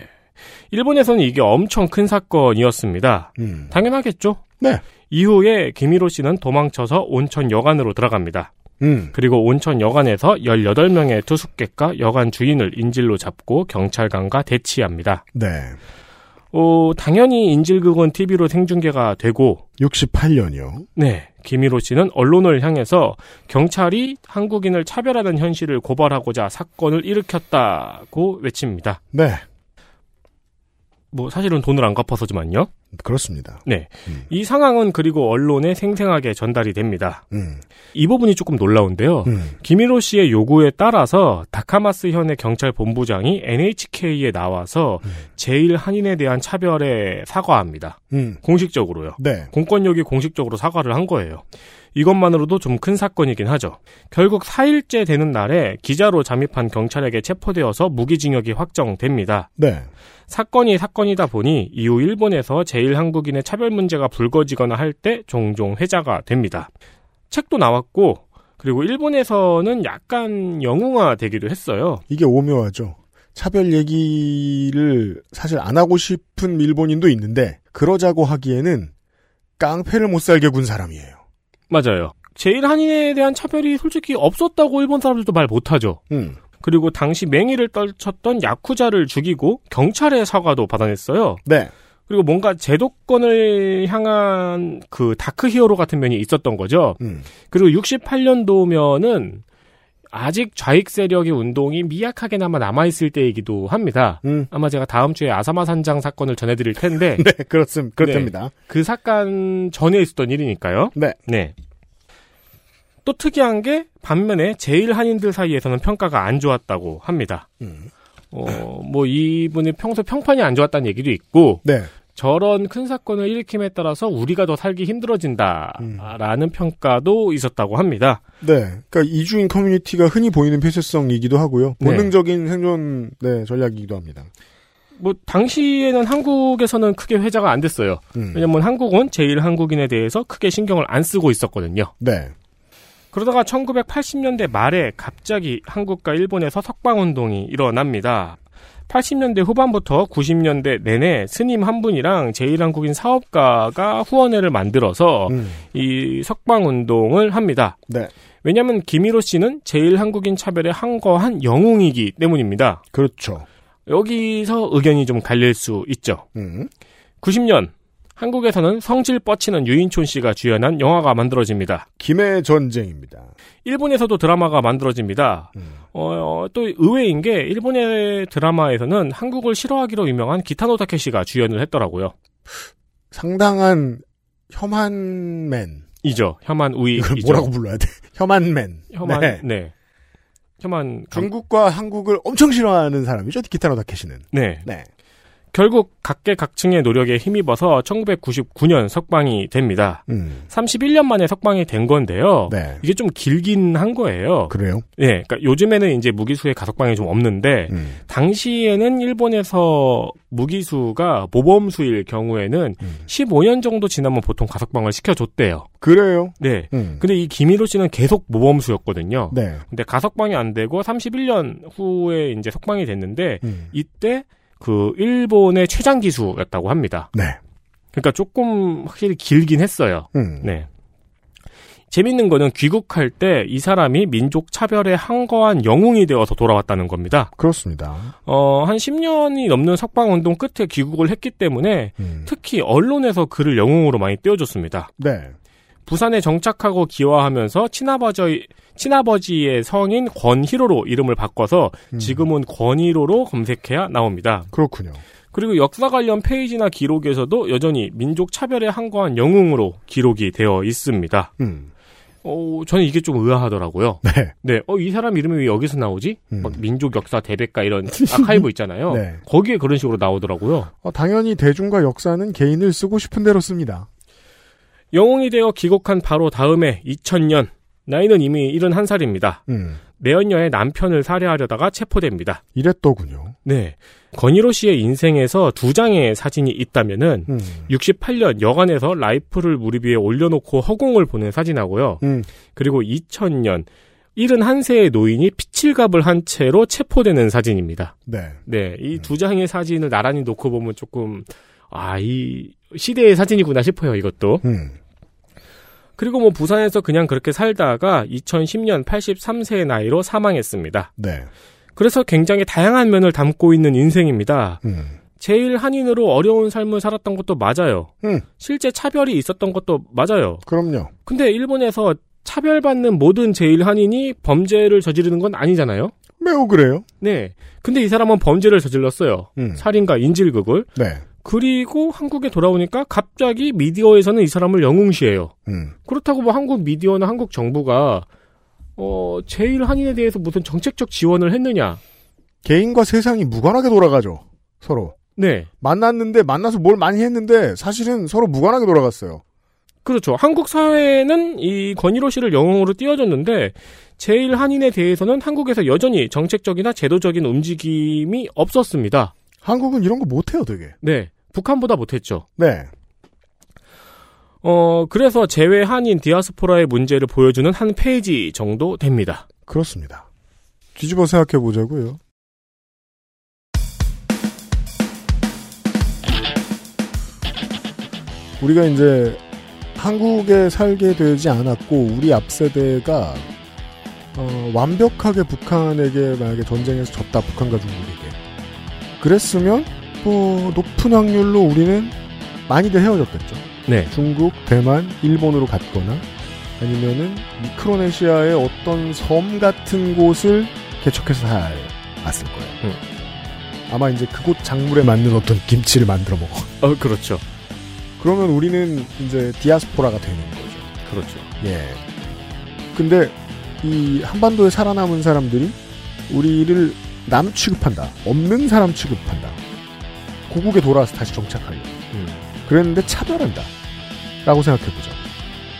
일본에서는 이게 엄청 큰 사건이었습니다. 음. 당연하겠죠? 네. 이후에 김히로 씨는 도망쳐서 온천 여관으로 들어갑니다. 음. 그리고 온천 여관에서 18명의 투숙객과 여관 주인을 인질로 잡고 경찰관과 대치합니다. 네. 어, 당연히 인질극은 TV로 생중계가 되고, 68년이요. 네, 김일호 씨는 언론을 향해서 경찰이 한국인을 차별하는 현실을 고발하고자 사건을 일으켰다고 외칩니다. 네. 뭐 사실은 돈을 안 갚아서지만요. 그렇습니다. 네. 이 상황은 그리고 언론에 생생하게 전달이 됩니다. 이 부분이 조금 놀라운데요. 김일호 씨의 요구에 따라서 다카마스 현의 경찰 본부장이 NHK에 나와서 제일 한인에 대한 차별에 사과합니다. 음. 공식적으로요. 네. 공권력이 공식적으로 사과를 한 거예요. 이것만으로도 좀 큰 사건이긴 하죠. 결국 4일째 되는 날에 기자로 잠입한 경찰에게 체포되어서 무기징역이 확정됩니다. 네. 사건이 사건이다 보니 이후 일본에서 제일 한국인의 차별 문제가 불거지거나 할 때 종종 회자가 됩니다. 책도 나왔고 그리고 일본에서는 약간 영웅화 되기도 했어요. 이게 오묘하죠. 차별 얘기를 사실 안 하고 싶은 일본인도 있는데 그러자고 하기에는 깡패를 못 살게 군 사람이에요. 맞아요. 제일 한인에 대한 차별이 솔직히 없었다고 일본 사람들도 말 못하죠. 음. 그리고 당시 맹위를 떨쳤던 야쿠자를 죽이고 경찰의 사과도 받아냈어요. 네. 그리고 뭔가 제도권을 향한 그 다크 히어로 같은 면이 있었던 거죠. 음. 그리고 68년도면은 아직 좌익 세력의 운동이 미약하게나마 남아있을 때이기도 합니다. 음. 아마 제가 다음 주에 아사마 산장 사건을 전해드릴 텐데. 네, 그렇습, 그렇답니다. 네, 그 사건 전에 있었던 일이니까요. 네. 네. 또 특이한 게 반면에 제일 한인들 사이에서는 평가가 안 좋았다고 합니다. 음. 어, 뭐 이분이 평소 평판이 안 좋았다는 얘기도 있고 네. 저런 큰 사건을 일으킴에 따라서 우리가 더 살기 힘들어진다라는 평가도 있었다고 합니다. 네. 그러니까 이주인 커뮤니티가 흔히 보이는 폐쇄성이기도 하고요. 네. 본능적인 생존 네, 전략이기도 합니다. 뭐 당시에는 한국에서는 크게 회자가 안 됐어요. 음. 왜냐면 한국은 제일 한국인에 대해서 크게 신경을 안 쓰고 있었거든요. 네. 그러다가 1980년대 말에 갑자기 한국과 일본에서 석방운동이 일어납니다. 80년대 후반부터 90년대 내내 스님 한 분이랑 제일한국인 사업가가 후원회를 만들어서 음. 이 석방운동을 합니다. 네. 왜냐하면 김일호 씨는 제일한국인 차별에 항거한 영웅이기 때문입니다. 그렇죠. 여기서 의견이 좀 갈릴 수 있죠. 음. 90년 한국에서는 성질 뻗치는 유인촌 씨가 주연한 영화가 만들어집니다. 김해 전쟁입니다. 일본에서도 드라마가 만들어집니다. 어, 또 의외인 게 일본의 드라마에서는 한국을 싫어하기로 유명한 기타노 타케시가 주연을 했더라고요. 상당한 혐한맨. 이죠. 혐한 우익. 이걸 뭐라고 불러야 돼? 혐한맨. 혐한 네. 네. 혐한 감- 중국과 한국을 엄청 싫어하는 사람이죠. 기타노 다케시는. 네. 네. 결국 각계각층의 노력에 힘입어서 1999년 석방이 됩니다. 음. 31년 만에 석방이 된 건데요. 네. 이게 좀 길긴 한 거예요. 그래요? 네, 그러니까 요즘에는 이제 무기수의 가석방이 좀 없는데 음. 당시에는 일본에서 무기수가 모범수일 경우에는 음. 15년 정도 지나면 보통 가석방을 시켜줬대요. 그래요? 네. 음. 근데 이 김일호 씨는 계속 모범수였거든요. 네. 근데 가석방이 안 되고 31년 후에 이제 석방이 됐는데 음. 이때 그 일본의 최장 기수였다고 합니다. 네. 그러니까 조금 확실히 길긴 했어요. 음. 네. 재밌는 거는 귀국할 때 이 사람이 민족 차별에 항거한 영웅이 되어서 돌아왔다는 겁니다. 그렇습니다. 어, 한 10년이 넘는 석방 운동 끝에 귀국을 했기 때문에 음. 특히 언론에서 그를 영웅으로 많이 띄워줬습니다. 네. 부산에 정착하고 기화하면서 친아버지 친아버지의 성인 권희로로 이름을 바꿔서 음. 지금은 권희로로 검색해야 나옵니다. 그렇군요. 그리고 역사 관련 페이지나 기록에서도 여전히 민족 차별에 항거한 영웅으로 기록이 되어 있습니다. 음. 어, 저는 이게 좀 의아하더라고요. 네. 네, 어, 이 사람 이름이 왜 여기서 나오지? 음. 막 민족 역사 대백과 이런 아카이브 있잖아요. 네. 거기에 그런 식으로 나오더라고요. 어, 당연히 대중과 역사는 개인을 쓰고 싶은 대로 씁니다. 영웅이 되어 귀국한 바로 다음해 2000년 나이는 이미 71살입니다. 음. 내연녀의 남편을 살해하려다가 체포됩니다. 이랬더군요. 네. 건희로 씨의 인생에서 두 장의 사진이 있다면은 음. 68년 여관에서 라이프를 무릎 위에 올려놓고 허공을 보는 사진하고요. 음. 그리고 2000년 71세의 노인이 피칠갑을 한 채로 체포되는 사진입니다. 네. 네, 이 두 장의 사진을 나란히 놓고 보면 조금 아, 이 시대의 사진이구나 싶어요, 이것도. 음. 그리고 뭐 부산에서 그냥 그렇게 살다가 2010년 83세의 나이로 사망했습니다. 네. 그래서 굉장히 다양한 면을 담고 있는 인생입니다. 음. 제일 한인으로 어려운 삶을 살았던 것도 맞아요. 음. 실제 차별이 있었던 것도 맞아요. 그럼요. 근데 일본에서 차별받는 모든 제일 한인이 범죄를 저지르는 건 아니잖아요. 매우 그래요. 네. 근데 이 사람은 범죄를 저질렀어요. 음. 살인과 인질극을. 네. 그리고 한국에 돌아오니까 갑자기 미디어에서는 이 사람을 영웅시해요. 음. 그렇다고 뭐 한국 미디어나 한국 정부가 어 제일 한인에 대해서 무슨 정책적 지원을 했느냐? 개인과 세상이 무관하게 돌아가죠. 서로. 네. 만났는데 만나서 뭘 많이 했는데 사실은 서로 무관하게 돌아갔어요. 그렇죠. 한국 사회는 이 권일호 씨를 영웅으로 띄워줬는데 제일 한인에 대해서는 한국에서 여전히 정책적이나 제도적인 움직임이 없었습니다. 한국은 이런 거 못해요, 되게. 네. 북한보다 못했죠. 네. 어, 그래서 제외 한인 디아스포라의 문제를 보여주는 한 페이지 정도 됩니다. 그렇습니다. 뒤집어 생각해 보자고요. 우리가 이제 한국에 살게 되지 않았고 우리 앞 세대가 어, 완벽하게 북한에게 만약에 전쟁에서 졌다 북한과 중국에게 그랬으면 뭐 높은 확률로 우리는 많이들 헤어졌겠죠. 네. 중국, 대만, 일본으로 갔거나 아니면은 미크로네시아의 어떤 섬 같은 곳을 개척해서 살았을 거예요. 음. 아마 이제 그곳 작물에 맞는 어떤 김치를 만들어 먹어. 어, 그렇죠. 그러면 우리는 이제 디아스포라가 되는 거죠. 그렇죠. 예. 근데 이 한반도에 살아남은 사람들이 우리를 남 취급한다. 없는 사람 취급한다. 고국에 돌아와서 다시 정착하려. 음. 그랬는데 차별한다. 라고 생각해보자.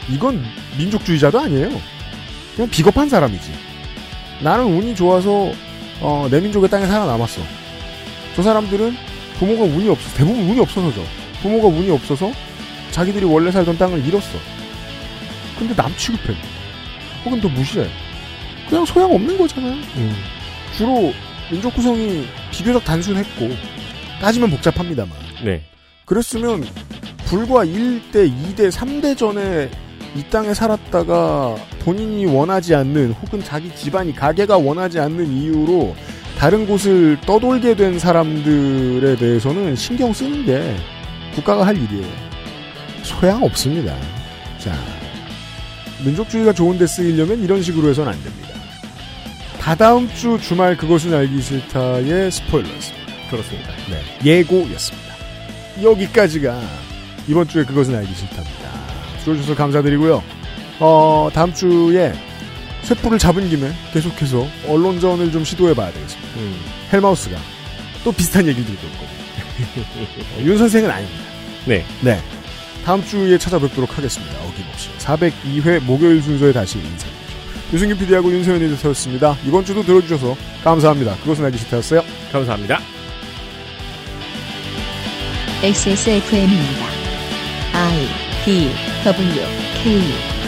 이건 민족주의자도 아니에요. 그냥 비겁한 사람이지. 나는 운이 좋아서 어, 내 민족의 땅에 살아남았어. 저 사람들은 부모가 운이 없어. 대부분 운이 없어서죠. 부모가 운이 없어서 자기들이 원래 살던 땅을 잃었어. 근데 남 취급해. 혹은 더 무시해. 그냥 소양 없는 거잖아요. 음. 주로 민족 구성이 비교적 단순했고 따지면 복잡합니다만. 네. 그랬으면 불과 1대, 2대, 3대 전에 이 땅에 살았다가 본인이 원하지 않는 혹은 자기 집안이 가게가 원하지 않는 이유로 다른 곳을 떠돌게 된 사람들에 대해서는 신경 쓰는 게 국가가 할 일이에요. 소양 없습니다. 자, 민족주의가 좋은데 쓰이려면 이런 식으로 해서는 안 됩니다. 다다음 주 주말 그것은 알기 싫다의 스포일러였습니다. 그렇습니다. 네, 예고였습니다. 여기까지가 이번 주에 그것은 알기 싫답니다. 들어주셔서 감사드리고요. 어, 다음 주에 쇠뿔을 잡은 김에 계속해서 언론전을 좀 시도해봐야 되겠습니다. 음. 헬마우스가 또 비슷한 얘기를 들고 있고 윤 선생은 아닙니다. 네. 네. 다음 주에 찾아뵙도록 하겠습니다. 어김없이 402회 목요일 순서에 다시 인사드리죠. 유승균 PD하고 윤세현 에디터였습니다. 이번 주도 들어주셔서 감사합니다. 그것은 알기 싫다였어요. 감사합니다. XSFM입니다. I D W K